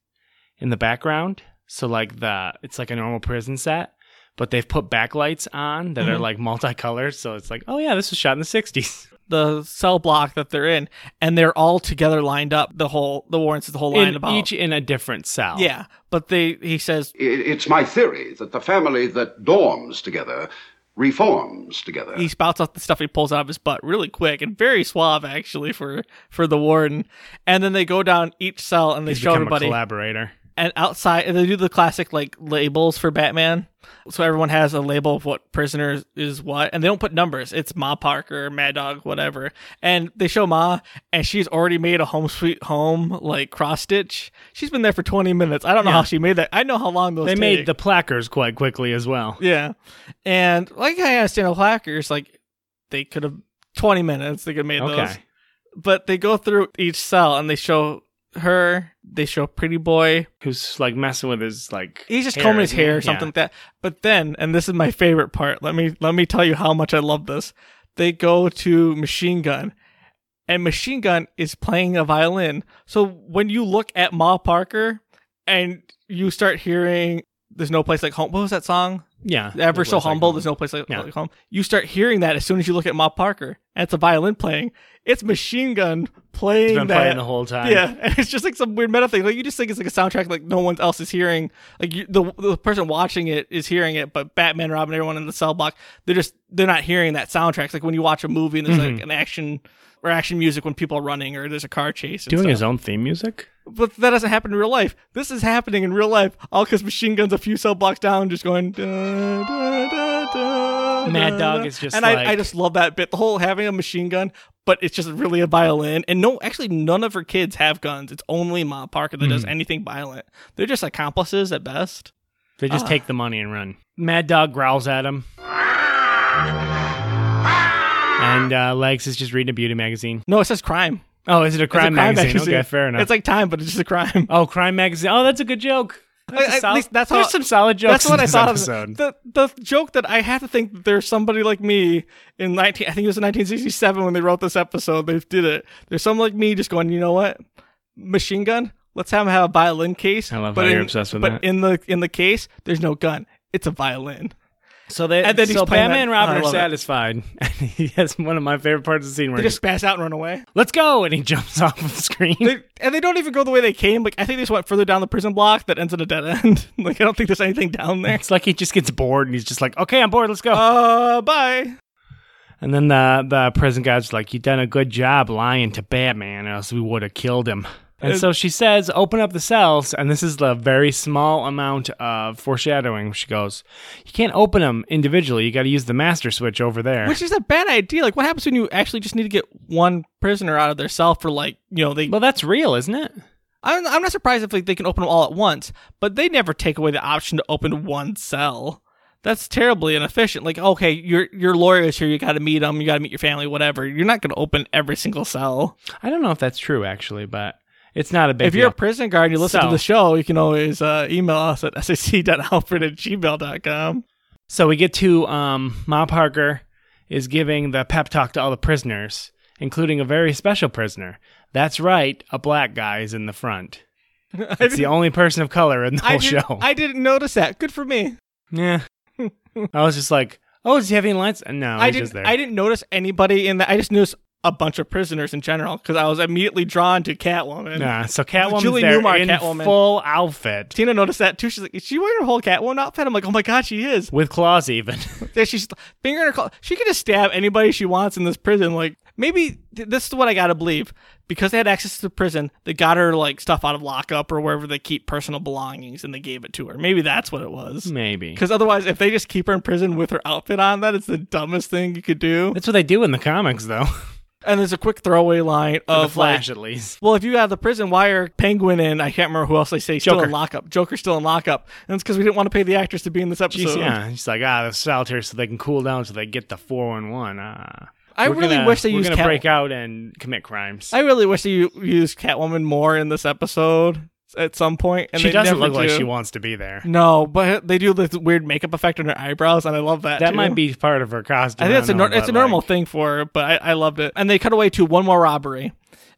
in the background. So like the, it's like a normal prison set, but they've put backlights on that are Mhm. like multicolored, So it's like, oh yeah, this was shot in the 60s. the cell block that they're in, and they're all together lined up. The whole the warrants the whole line In, about each in a different cell. yeah, but they he says I- It's my theory that the family that dorms together reforms together. he spouts out the stuff he pulls out of his butt really quick and very suave actually for for the warden, and then they go down each cell and they He's show become everybody a collaborator. And outside and they do the classic like labels for Batman. So everyone has a label of what prisoner is what, and they don't put numbers. It's Ma Parker, Mad Dog, whatever. And they show Ma, and she's already made a home sweet home like cross stitch. She's been there for twenty minutes. I don't know Yeah. how she made that. I know how long those. They take. made the placards quite quickly as well. yeah, and like I understand the placards, like they could have twenty minutes. They could have made those but they go through each cell and they show her, they show Pretty Boy. Who's like messing with his like He's just hair, combing his hair or Yeah. something like that. But then, and this is my favorite part. Let me let me tell you how much I love this. They go to Machine Gun, and Machine Gun is playing a violin. So when you look at Ma Parker and you start hearing "There's no place like home," what was that song? Yeah. Ever so was like humble. There's no place like, Yeah. like home. You start hearing that as soon as you look at Ma Parker, and it's a violin playing. It's Machine Gun playing It's been that. playing the whole time. Yeah, and it's just like some weird meta thing. Like you just think it's like a soundtrack like no one else is hearing. Like you, the the person watching it is hearing it, but Batman, Robin, everyone in the cell block, they're just they're not hearing that soundtrack. It's like when you watch a movie and there's Mm-hmm. like an action or action music when people are running or there's a car chase. And Doing stuff. his own theme music? But that doesn't happen in real life. This is happening in real life. All because Machine Gun's a few cell blocks down, just going. Da, da, da, Mad Dog is just and I, I just love that bit. The whole having a machine gun, but it's just really a violin. And no, actually, none of her kids have guns. It's only Ma Parker that Mm-hmm. does anything violent. They're just accomplices at best. They just Ah. take the money and run. Mad Dog growls at him. And uh, Legs is just reading a beauty magazine. No, it says crime. Oh, is it a It's a crime, magazine? Okay, fair enough. It's like time, but it's just a crime. oh, crime magazine. Oh, that's a good joke. That's a At solid- least that's There's how- some solid jokes. That's what in I this thought episode. of. The the joke that I have to think there's somebody like me in 19 I think it was in 1967 when they wrote this episode. They did it. There's someone like me just going, you know what, machine gun. Let's have him have a violin case. I love but how you're obsessed with but that. in the in the case, there's no gun. It's a violin. So they, And then he's so playing Batman and that- Robin are love it. satisfied. he has one of my favorite parts of the scene where They he just pass out and run away. let's go, and he jumps off of the screen. They, and they don't even go the way they came. Like I think they just went further down the prison block that ends in a dead end. like I don't think there's anything down there. it's like he just gets bored, and he's just like, "Okay, I'm bored. Let's go." Uh, bye. and then the the prison guard's like, "You done a good job lying to Batman, or else we would have killed him." And so she says, "Open up the cells." And this is the very small amount of foreshadowing. She goes, "You can't open them individually. You got to use the master switch over there." Which is a bad idea. Like, what happens when you actually just need to get one prisoner out of their cell for like, you know, they. well, that's real, isn't it? I'm, I'm not surprised if like they can open them all at once, but they never take away the option to open one cell. That's terribly inefficient. Like, okay, your your lawyer is here. You got to meet them. You got to meet your family. Whatever. You're not going to open every single cell. I don't know if that's true actually, but it's not a big if you're a prison guard and you listen So- to the show, you can always uh, email us at sac.alfred at gmail.com. So we get to um, Ma Parker is giving the pep talk to all the prisoners, including a very special prisoner. That's right, a black guy is in the front. It's the only person of color in the I whole didn't, show. I didn't notice that. Good for me. yeah. I was just like, oh, does he have any lines? No, I he's didn't. just there. I didn't notice anybody in that. I just noticed a bunch of prisoners in general because I was immediately drawn to Catwoman. Nah, so Catwoman's Julie there Newmar in Catwoman. full outfit Tina noticed that too. She's like, "Is she wearing her whole Catwoman outfit?" I'm like, "Oh my god, she is." with claws even. Yeah, she's finger in her claw. She could just stab anybody she wants in this prison. Like maybe th- this is what I gotta believe because they had access to the prison. They got her like stuff out of lockup or wherever they keep personal belongings, and they gave it to her. Maybe that's what it was. Maybe. Because otherwise, if they just keep her in prison with her outfit on, that is the dumbest thing you could do. That's what they do in the comics, though. And there's a quick throwaway line the of Flash, like, at least. well, if you have the prison, wire, Penguin and I can't remember who else they say still in lockup? Joker's still in lockup, and it's because we didn't want to pay the actors to be in this episode. Jeez, yeah. She's like, ah, the solitaire so they can cool down so they get the 411. Ah. I We're really gonna- wish they we're used gonna Cat- break out and commit crimes. I really wish they u- used Catwoman more in this episode at some point. And she they doesn't never look like do. she wants to be there. No, but they do this weird makeup effect on her eyebrows, and I love that. That too. might be part of her costume. I think it's a nor- know, it's a normal like, thing for her, but I, I loved it. And they cut away to one more robbery,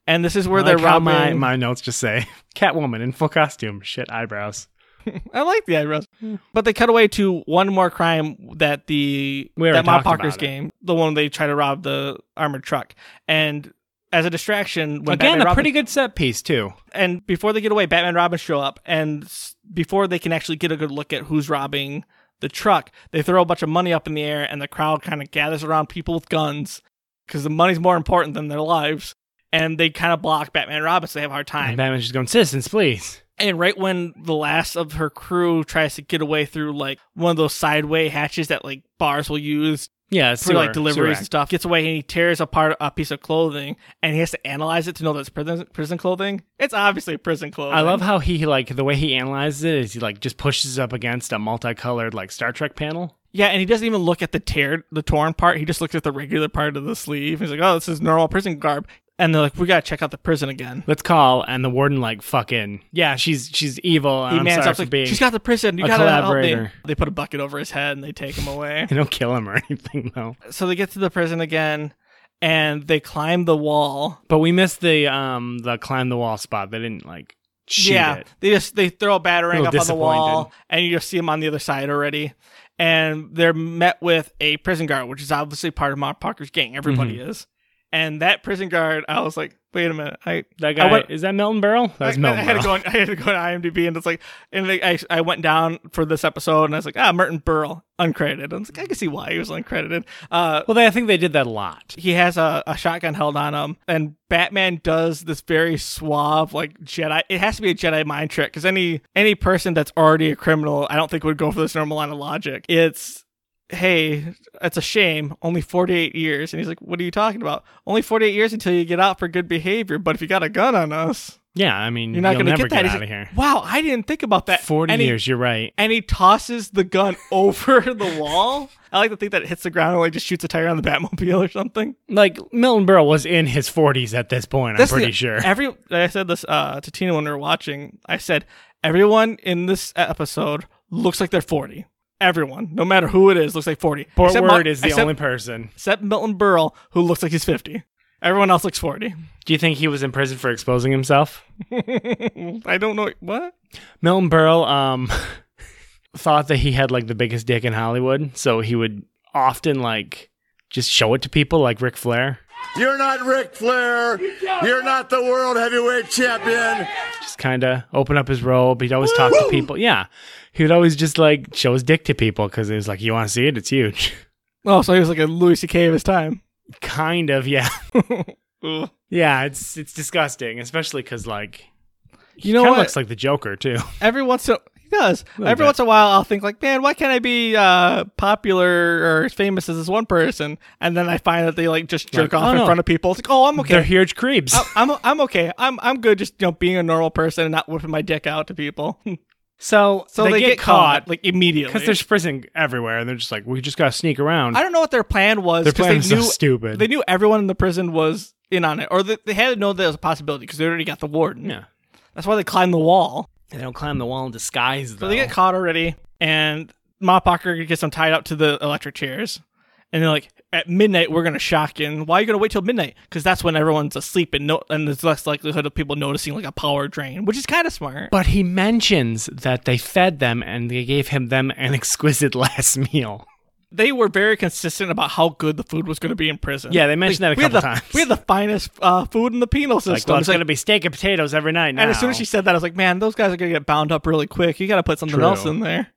and this is where I they're like robbing. my, my notes just say Catwoman in full costume. Shit, eyebrows. I like the eyebrows, but they cut away to one more crime that the We that Ma Parker's game, the one they try to rob the armored truck, and as a distraction, when Again, Batman a Robin- pretty good set piece too. and before they get away, Batman and Robin show up, and before they can actually get a good look at who's robbing the truck, they throw a bunch of money up in the air, and the crowd kind of gathers around people with guns because the money's more important than their lives. And they kind of block Batman and Robin, so they have a hard time. And Batman's just going, citizens, please. And right when the last of her crew tries to get away through like one of those sideway hatches that like bars will use Yeah, for like deliveries and stuff, gets away and he tears apart a piece of clothing and he has to analyze it to know that it's prison prison clothing. It's obviously prison clothing. I love how he like the way he analyzes it is he like just pushes up against a multicolored like Star Trek panel. Yeah, and he doesn't even look at the tear the torn part. He just looks at the regular part of the sleeve. He's like, "Oh, this is normal prison garb." And they're like, "We gotta check out the prison again." Let's call and the warden like fucking yeah, she's she's evil. He I'm mans sorry up for like, being. "She's got the prison. You a gotta help me." They put a bucket over his head and they take him away. They don't kill him or anything though. so they get to the prison again, and they climb the wall. But we missed the um the climb the wall spot. They didn't like shoot yeah, it. they just they throw a battering A up little on the wall, and you just see them on the other side already. And they're met with a prison guard, which is obviously part of Ma Parker's gang. Everybody Mm-hmm. is. And that prison guard, I was like, wait a minute, I That I guy went- is that Milton Berle? That's I, Milton I had to go. On, I had to go to IMDb, and it's like, and I I went down for this episode, and I was like, ah, Milton Berle, uncredited. I was like, I can see why he was uncredited. Uh, Well, they, I think they did that a lot. he has a, a shotgun held on him, and Batman does this very suave, like Jedi. It has to be a Jedi mind trick because any any person that's already a criminal, I don't think would go for this normal line of logic. It's hey, it's a shame, only 48 years. And he's like, what are you talking about? Only 48 years until you get out for good behavior. But if you got a gun on us, Yeah, I mean, you're not going to get that. get out of like, here. Wow, I didn't think about that. Forty And he- years. You're right. and he tosses the gun over the wall. I like to think that it hits the ground and like just shoots a tire on the Batmobile or something. Like Milton Berle was in his 40s at this point. I'm pretty the- sure. Every I said this uh, to Tina when we were watching. I said everyone in this episode looks like they're 40. Everyone, no matter who it is, looks like 40. Port Except Word is the except- only person. except Milton Berle, who looks like he's 50. Everyone else looks 40. Do you think he was in prison for exposing himself? I don't know what. Milton Berle um thought that he had like the biggest dick in Hollywood, so he would often like just show it to people like Ric Flair. You're not Ric Flair. You're not the world heavyweight champion. Just kind of open up his robe. He'd always talk to people. Yeah. He would always just like show his dick to people because it was like, you want to see it? It's huge. Oh, so he was like a Louis C.K. of his time. kind of, yeah. Yeah, it's it's disgusting, especially because like You know kind what? looks like the Joker too. every once in he does. Every bit. once in a while, I'll think like, man, why can't I be uh, popular or as famous as this one person? And then I find that they like just jerk Like, off oh, in front of people. It's like, oh, I'm okay. They're huge creeps. I- I'm I'm okay. I'm I'm good. Just you know, being a normal person and not whipping my dick out to people. So so they, get, caught, like immediately. because there's prison everywhere, and they're just like, we just gotta sneak around. I don't know what their plan was. Their plan they so knew stupid. They knew everyone in the prison was in on it, or they, they had to know there was a possibility because they already got the warden. yeah, That's why they climbed the wall. They don't climb the wall in disguise though. So they get caught already, and Ma Parker gets them tied up to the electric chairs, and they're like, at midnight we're gonna shock you. And why are you gonna wait till midnight? Because that's when everyone's asleep and no, and there's less likelihood of people noticing like a power drain, which is kind of smart. But he mentions that they fed them and they gave him them an exquisite last meal. They were very consistent about how good the food was going to be in prison. Yeah, they mentioned that a we couple the- times. We had the finest uh, food in the penal system. Like, well, it's It's like- going to be steak and potatoes every night now. and as soon as she said that, I was like, man, those guys are going to get bound up really quick. You got to put something True. else in there.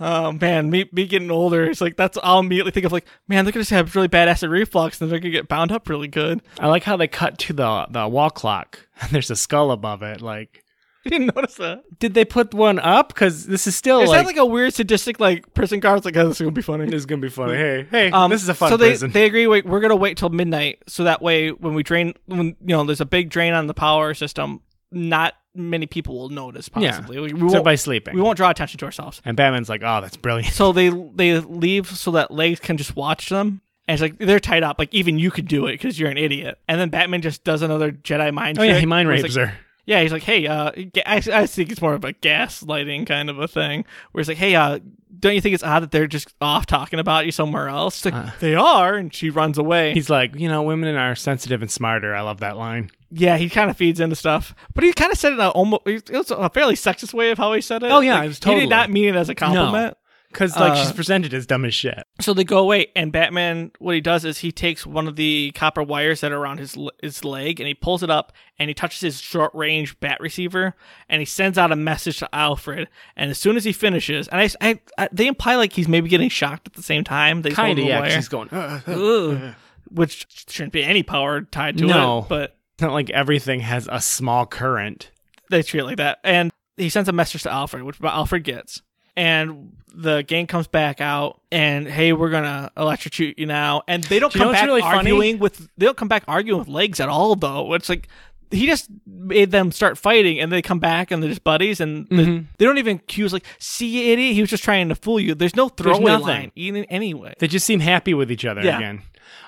Oh man, me me getting older, it's like that's I'll immediately think of like, man, they're gonna just have really bad acid reflux and they're gonna get bound up really good. I like how they cut to the the wall clock and there's a skull above it. Like, You didn't notice that? did they put one up? Because this is still Is like, that like a weird sadistic like prison guard's like, oh, this is gonna be funny. this is gonna be funny. Hey, hey, Um, this is a fun so they, prison. they agree. Wait, we're gonna wait till midnight, so that way when we drain, when you know, there's a big drain on the power system, not many people will notice. Yeah. Possibly, we, we So won't, everybody's sleeping. we won't draw attention to ourselves. and Batman's like, oh, that's brilliant. So they they leave so that legs can just watch them. And it's like they're tied up. Like even you could do it because you're an idiot. And then Batman just does another Jedi mind. Oh yeah, trick he mind rapes like- her. Yeah, he's like, hey, uh, I, I think it's more of a gaslighting kind of a thing, where he's like, hey, uh, don't you think it's odd that they're just off talking about you somewhere else? Like, they are, and she runs away. He's like, you know, women are sensitive and smarter. I love that line. yeah, he kind of feeds into stuff, but he kind of said it in a almost it was a fairly sexist way of how he said it. Oh, yeah, Like, was he did not mean it as a compliment. Because like Uh, she's presented as dumb as shit. So they go away, and Batman, what he does is he takes one of the copper wires that are around his his leg, and he pulls it up, and he touches his short range bat receiver, and he sends out a message to Alfred. And as soon as he finishes, and I, I, I they imply like he's maybe getting shocked at the same time. They just Kind of, hold the yeah. 'cause wire. She's going. "Uh, uh, Ugh. which shouldn't be any power tied to No. it, but It's not like everything has a small current. they treat it like that. And he sends a message to Alfred, which Alfred gets. And the gang comes back out, and hey, we're gonna electrocute you now. And they don't Do you know come back really funny? arguing with. They don't come back arguing with legs at all, though. It's like he just made them start fighting, and they come back and they're just buddies, and the- Mhm. they don't even accuse like, "See, you idiot, he was just trying to fool you." There's no There's throwaway nothing. line, even anyway. They just seem happy with each other Yeah. again.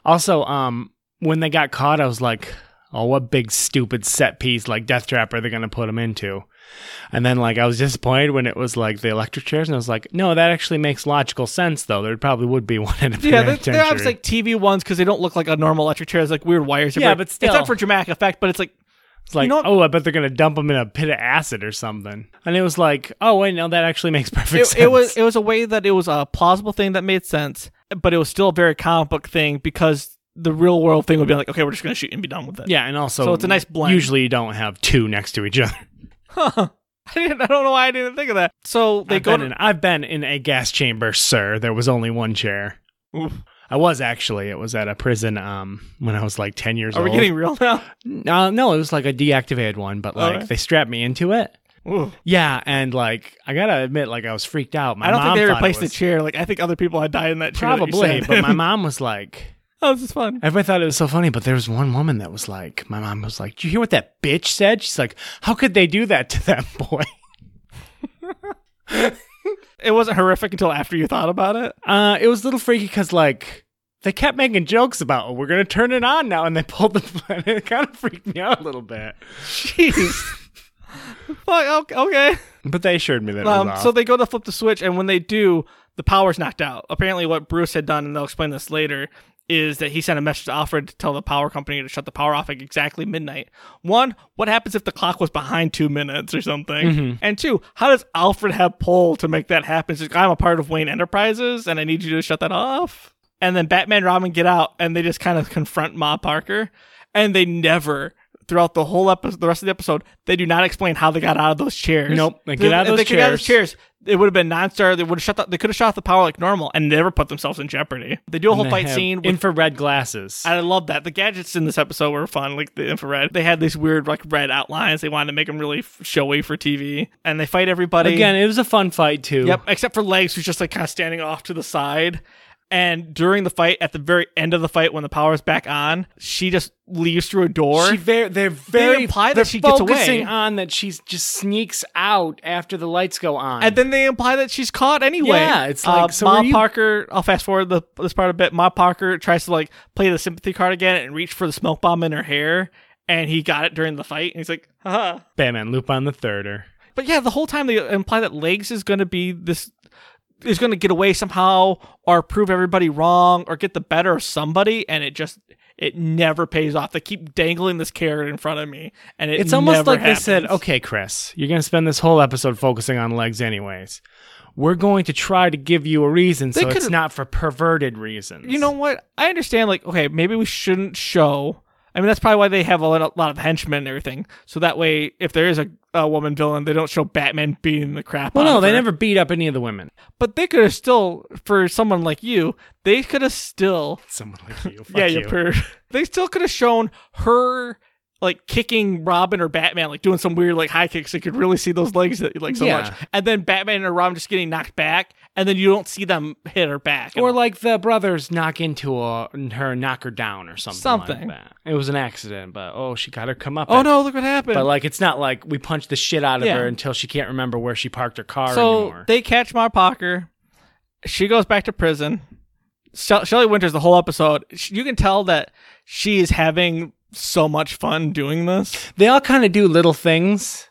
Also, um, when they got caught, I was like, "Oh, what big stupid set piece like Death Trap are they going to put them into?" And then like I was disappointed when it was like the electric chairs, and I was like, "No, that actually makes logical sense, though. There probably would be one in a Yeah, they're, penitentiary." they're obviously like TV ones because they don't look like a normal electric chair. It's like weird wires. Yeah, but still. it's not for dramatic effect. But it's like It's like, you know oh, I bet they're gonna dump them in a pit of acid or something. And it was like, oh wait, no, that actually makes perfect it, sense. it was it was a way that it was a plausible thing that made sense, but it was still a very comic book thing because the real world thing would be like, okay, we're just gonna shoot and be done with it. yeah, and also, So it's a nice blend. Usually, you don't have two next to each other. I, didn't, I don't know why I didn't think of that. So they I've go been to in, I've been in a gas chamber, sir. There was only one chair. Oof. I was actually. It was at a prison um when I was like ten years Are old. Are we getting real now? Uh, no, it was like a deactivated one, but like Okay. they strapped me into it. Ooh. Yeah, and like I gotta admit, like I was freaked out. My I don't mom think they replaced was- the chair. Like I think other people had died in that chair. that Probably, sat but my mom was like, oh, this is fun. everybody thought it was so funny. But there was one woman that was like, my mom was like, "Did you hear what that bitch said?" She's like, "How could they do that to that boy?" It wasn't horrific until after you thought about it. Uh, it was a little freaky because like they kept making jokes about, "Oh, we're gonna turn it on now," and they pulled the. and it kind of freaked me out a little bit. Jeez. Fuck. Okay. But they assured me that it Um, was so they go to flip the switch, and when they do, the power's knocked out. Apparently, what Bruce had done, and they'll explain this later, is that he sent a message to Alfred to tell the power company to shut the power off at exactly midnight. One, what happens if the clock was behind two minutes or something? Mm-hmm. And two, how does Alfred have pull to make that happen? I'm a part of Wayne Enterprises, and I need you to shut that off. And then Batman and Robin get out, and they just kind of confront Ma Parker, and they never. Throughout the whole episode, the rest of the episode, they do not explain how they got out of those chairs. Nope, they get out of If those they could get out of those chairs. chairs, it would have been non-star. They would have shut. The, they could have shut off the power like normal and never put themselves in jeopardy. They do a whole fight scene. With, infrared glasses. I love that. The gadgets in this episode were fun, like the infrared. They had these weird like red outlines. They wanted to make them really showy for TV, and they fight everybody. Again, it was a fun fight too. Yep, except for Legs, who's just like kind of standing off to the side. And during the fight, at the very end of the fight, when the power's back on, she just leaves through a door. She very, they're very imply that they're she gets focusing away. on that she just sneaks out after the lights go on. and then they imply that she's caught anyway. Yeah, it's Uh, like, so Ma you- Parker. I'll fast forward the, this part a bit. Ma Parker tries to like play the sympathy card again and reach for the smoke bomb in her hair, and he got it during the fight. And he's like, haha. Batman loop on the thirder. But yeah, the whole time they imply that Legs is going to be this is going to get away somehow or prove everybody wrong or get the better of somebody and it just it never pays off. They keep dangling this carrot in front of me and it It's almost like happens. they said, okay, Chris, you're going to spend this whole episode focusing on legs anyways. We're going to try to give you a reason They so it's not for perverted reasons. You know what? I understand. Like, okay, maybe we shouldn't show. I mean, that's probably why they have a lot, a lot of henchmen and everything. So that way, if there is a, a woman villain, they don't show Batman beating the crap Well, out no, of they her. never beat up any of the women. But they could have still, for someone like you, they could have still. Someone like you. Fuck yeah, you. you per. They still could have shown her like kicking Robin or Batman, like doing some weird like high kicks. So you could really see those legs that you like so Yeah. much. And then Batman or Robin just getting knocked back, and then you don't see them hit her back. Or like the brothers knock into a, her, knock her down or something. Something. Like that. It was an accident, but oh, she got her come up. oh no, look what happened. But like, it's not like we punched the shit out of Yeah. her until she can't remember where she parked her car so anymore. they catch Ma Parker. She goes back to prison. Shell- Shelley Winters, the whole episode, you can tell that she is having so much fun doing this. they all kind of do little things,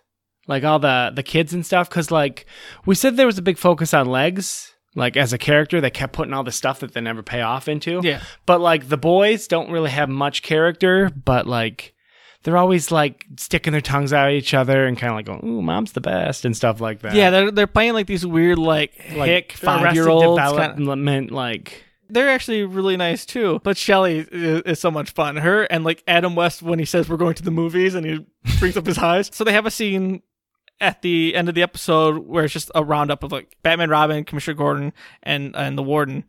like all the the kids and stuff. Because like we said, there was a big focus on legs. Like as a character, they kept putting all the stuff that they never pay off into. Yeah. But like the boys don't really have much character, but like they're always like sticking their tongues out at each other and kind of like going, "Ooh, mom's the best" and stuff like that. Yeah, they're they're playing like these weird like, like hick five year old development. Like They're actually really nice too. But Shelley is, is so much fun. Her and like Adam West when he says we're going to the movies and he brings up his highs. So they have a scene at the end of the episode where it's just a roundup of like Batman, Robin, Commissioner Gordon, and and the Warden.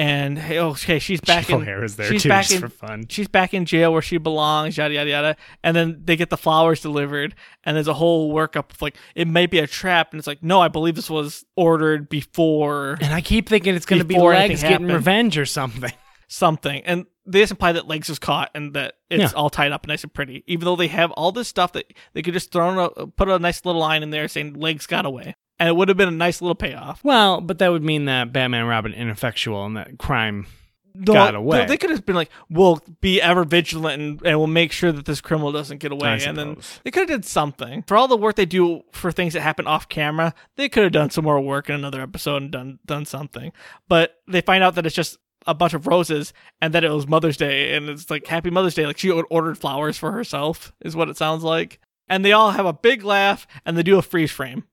And hey, oh, okay, she's back in. O'Hare is there she's too, back just in, for fun. She's back in jail where she belongs. Yada yada yada. And then they get the flowers delivered, and there's a whole workup of like it may be a trap, and it's like no, I believe this was ordered before and I keep thinking it's going to be legs getting happened. revenge or something. something. And they just imply that Legs is caught and that it's Yeah. all tied up nice and pretty. Even though they have all this stuff that they could just throw in a, put a nice little line in there saying Legs got away. And it would have been a nice little payoff. Well, but that would mean that Batman and Robin ineffectual and that crime No, got away. They, they could have been like, we'll be ever vigilant and, and we'll make sure that this criminal doesn't get away. And then they could have did something. For all the work they do for things that happen off camera, they could have done some more work in another episode and done done something. But they find out that it's just a bunch of roses and that it was Mother's Day and it's like Happy Mother's Day. Like she ordered flowers for herself, is what it sounds like. And they all have a big laugh and they do a freeze frame.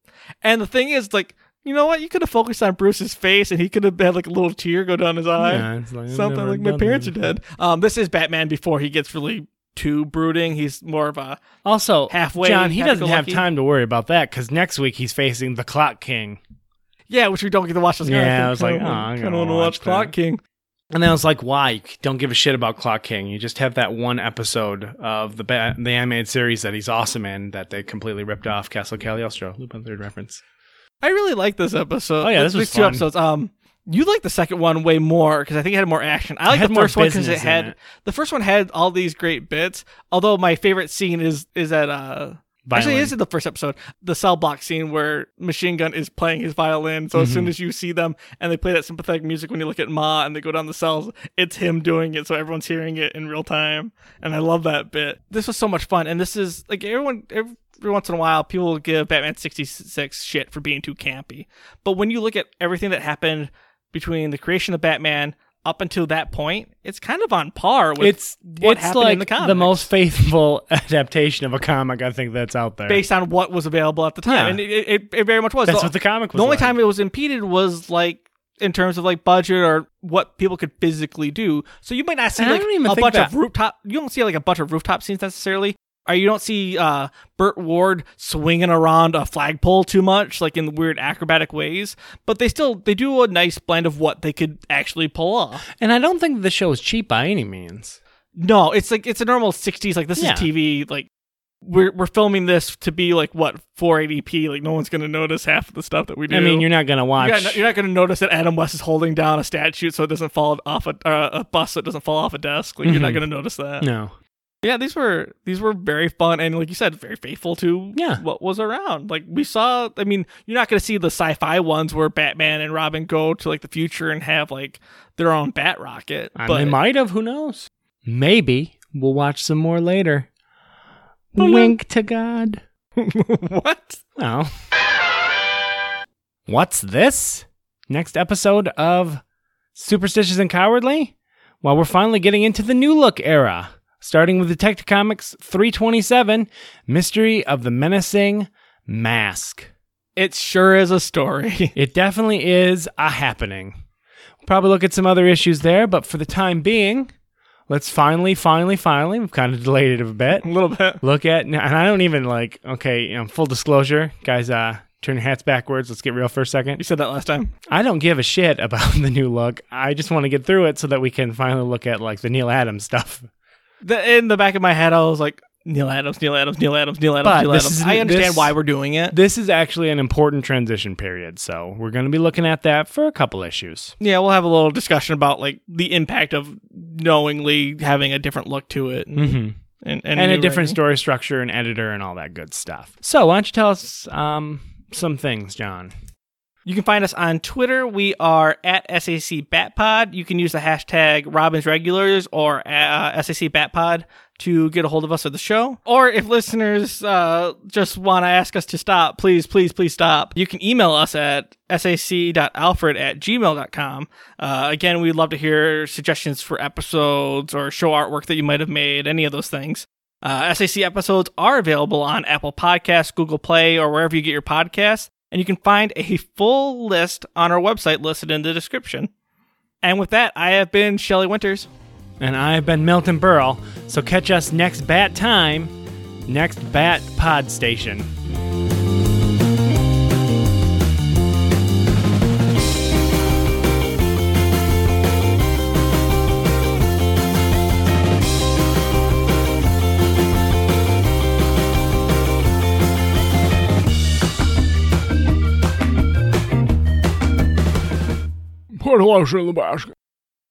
And the thing is, like, you know what? You could have focused on Bruce's face and he could have had like a little tear go down his eye Yeah, like, something like my parents are dead. Um, this is Batman before he gets really too brooding. He's more of a Also, Halfway, John, he doesn't have time to worry about that because next week he's facing the Clock King. yeah, which we don't get to watch. This yeah, I was like, oh, I kind of want to watch watch Clock. King. And then I was like, why? You don't give a shit about Clock King. You just have that one episode of the ba- the animated series that he's awesome in that they completely ripped off Castle Cagliostro. Lupin Third reference. I really like this episode. Oh, yeah, this These was two fun. episodes. Um, you like the second one way more because I think it had more action. I like had the more first one because it business in had it. the first one had all these great bits. Although my favorite scene is is at uh. Actually, Violin. this is the first episode, the cell block scene where Machine Gun is playing his violin. So as Mm-hmm. soon as you see them and they play that sympathetic music when you look at Ma and they go down the cells, it's him doing it. So everyone's hearing it in real time. And I love that bit. This was so much fun. And this is like everyone, every, every once in a while, people will give Batman 66 shit for being too campy. But when you look at everything that happened between the creation of Batman up until that point, it's kind of on par with It's what it's happened like in the comics. the most faithful adaptation of a comic I think that's out there. based on what was available at the time, Yeah. and it, it, it very much was. That's what the comic was The only like. time it was impeded was like in terms of like budget or what people could physically do. So you might not see like a bunch that- of rooftop. You don't see like a bunch of rooftop scenes necessarily. Or you don't see uh, Burt Ward swinging around a flagpole too much, like in weird acrobatic ways. But they still they do a nice blend of what they could actually pull off. and I don't think the show is cheap by any means. No, it's like it's a normal '60s. Like this Yeah. is TV. Like we're we're filming this to be like what 480p. Like no one's gonna notice half of the stuff that we do. I mean, you're not gonna watch. You're not, you're not gonna notice that Adam West is holding down a statue so it doesn't fall off a uh, a bus so it doesn't fall off a desk. Like you're not Mhm. gonna notice that. no. Yeah, these were these were very fun and like you said, very faithful to Yeah. what was around. Like we saw. I mean, you're not gonna see the sci-fi ones where Batman and Robin go to like the future and have like their own bat rocket. But they might have. Who knows? Maybe we'll watch some more later. Wink to God. what? Well, what's this? next episode of Superstitious and Cowardly? Well, we're finally getting into the new look era, starting with Detective Comics 327 Mystery of the Menacing Mask. It sure is a story. It definitely is a happening. We'll probably look at some other issues there, but for the time being, let's finally, finally, finally, we've kind of delayed it a bit. a little bit. Look at, and I don't even like, okay, you know, full disclosure, guys, uh, turn your hats backwards. Let's get real for a second. You said that last time. I don't give a shit about the new look. I just want to get through it so that we can finally look at like the Neal Adams stuff. The, in the back of my head, I was like, Neal Adams, Neal Adams, Neal Adams, Neal Adams, But Neal Adams. I understand this- why we're doing it. This is actually an important transition period, so we're going to be looking at that for a couple issues. Yeah, we'll have a little discussion about like the impact of knowingly having a different look to it, and, Mm-hmm. and, And, a new different writing. story structure and editor and all that good stuff. So, why don't you tell us um, some things, John? You can find us on Twitter. We are at SAC Batpod. You can use the hashtag Robin's Regulars or uh, SAC Batpod to get a hold of us at the show. Or if listeners uh, just want to ask us to stop, please, please, please stop. You can email us at sac.alfred at gmail.com. Uh, again, we'd love to hear suggestions for episodes or show artwork that you might have made, any of those things. Uh, SAC episodes are available on Apple Podcasts, Google Play, or wherever you get your podcasts, and you can find a full list on our website listed in the description. And with that, I have been Shelley Winters. And I've been Milton Berle, so catch us next bat time, next bat pod station. Put a lotion in the basket.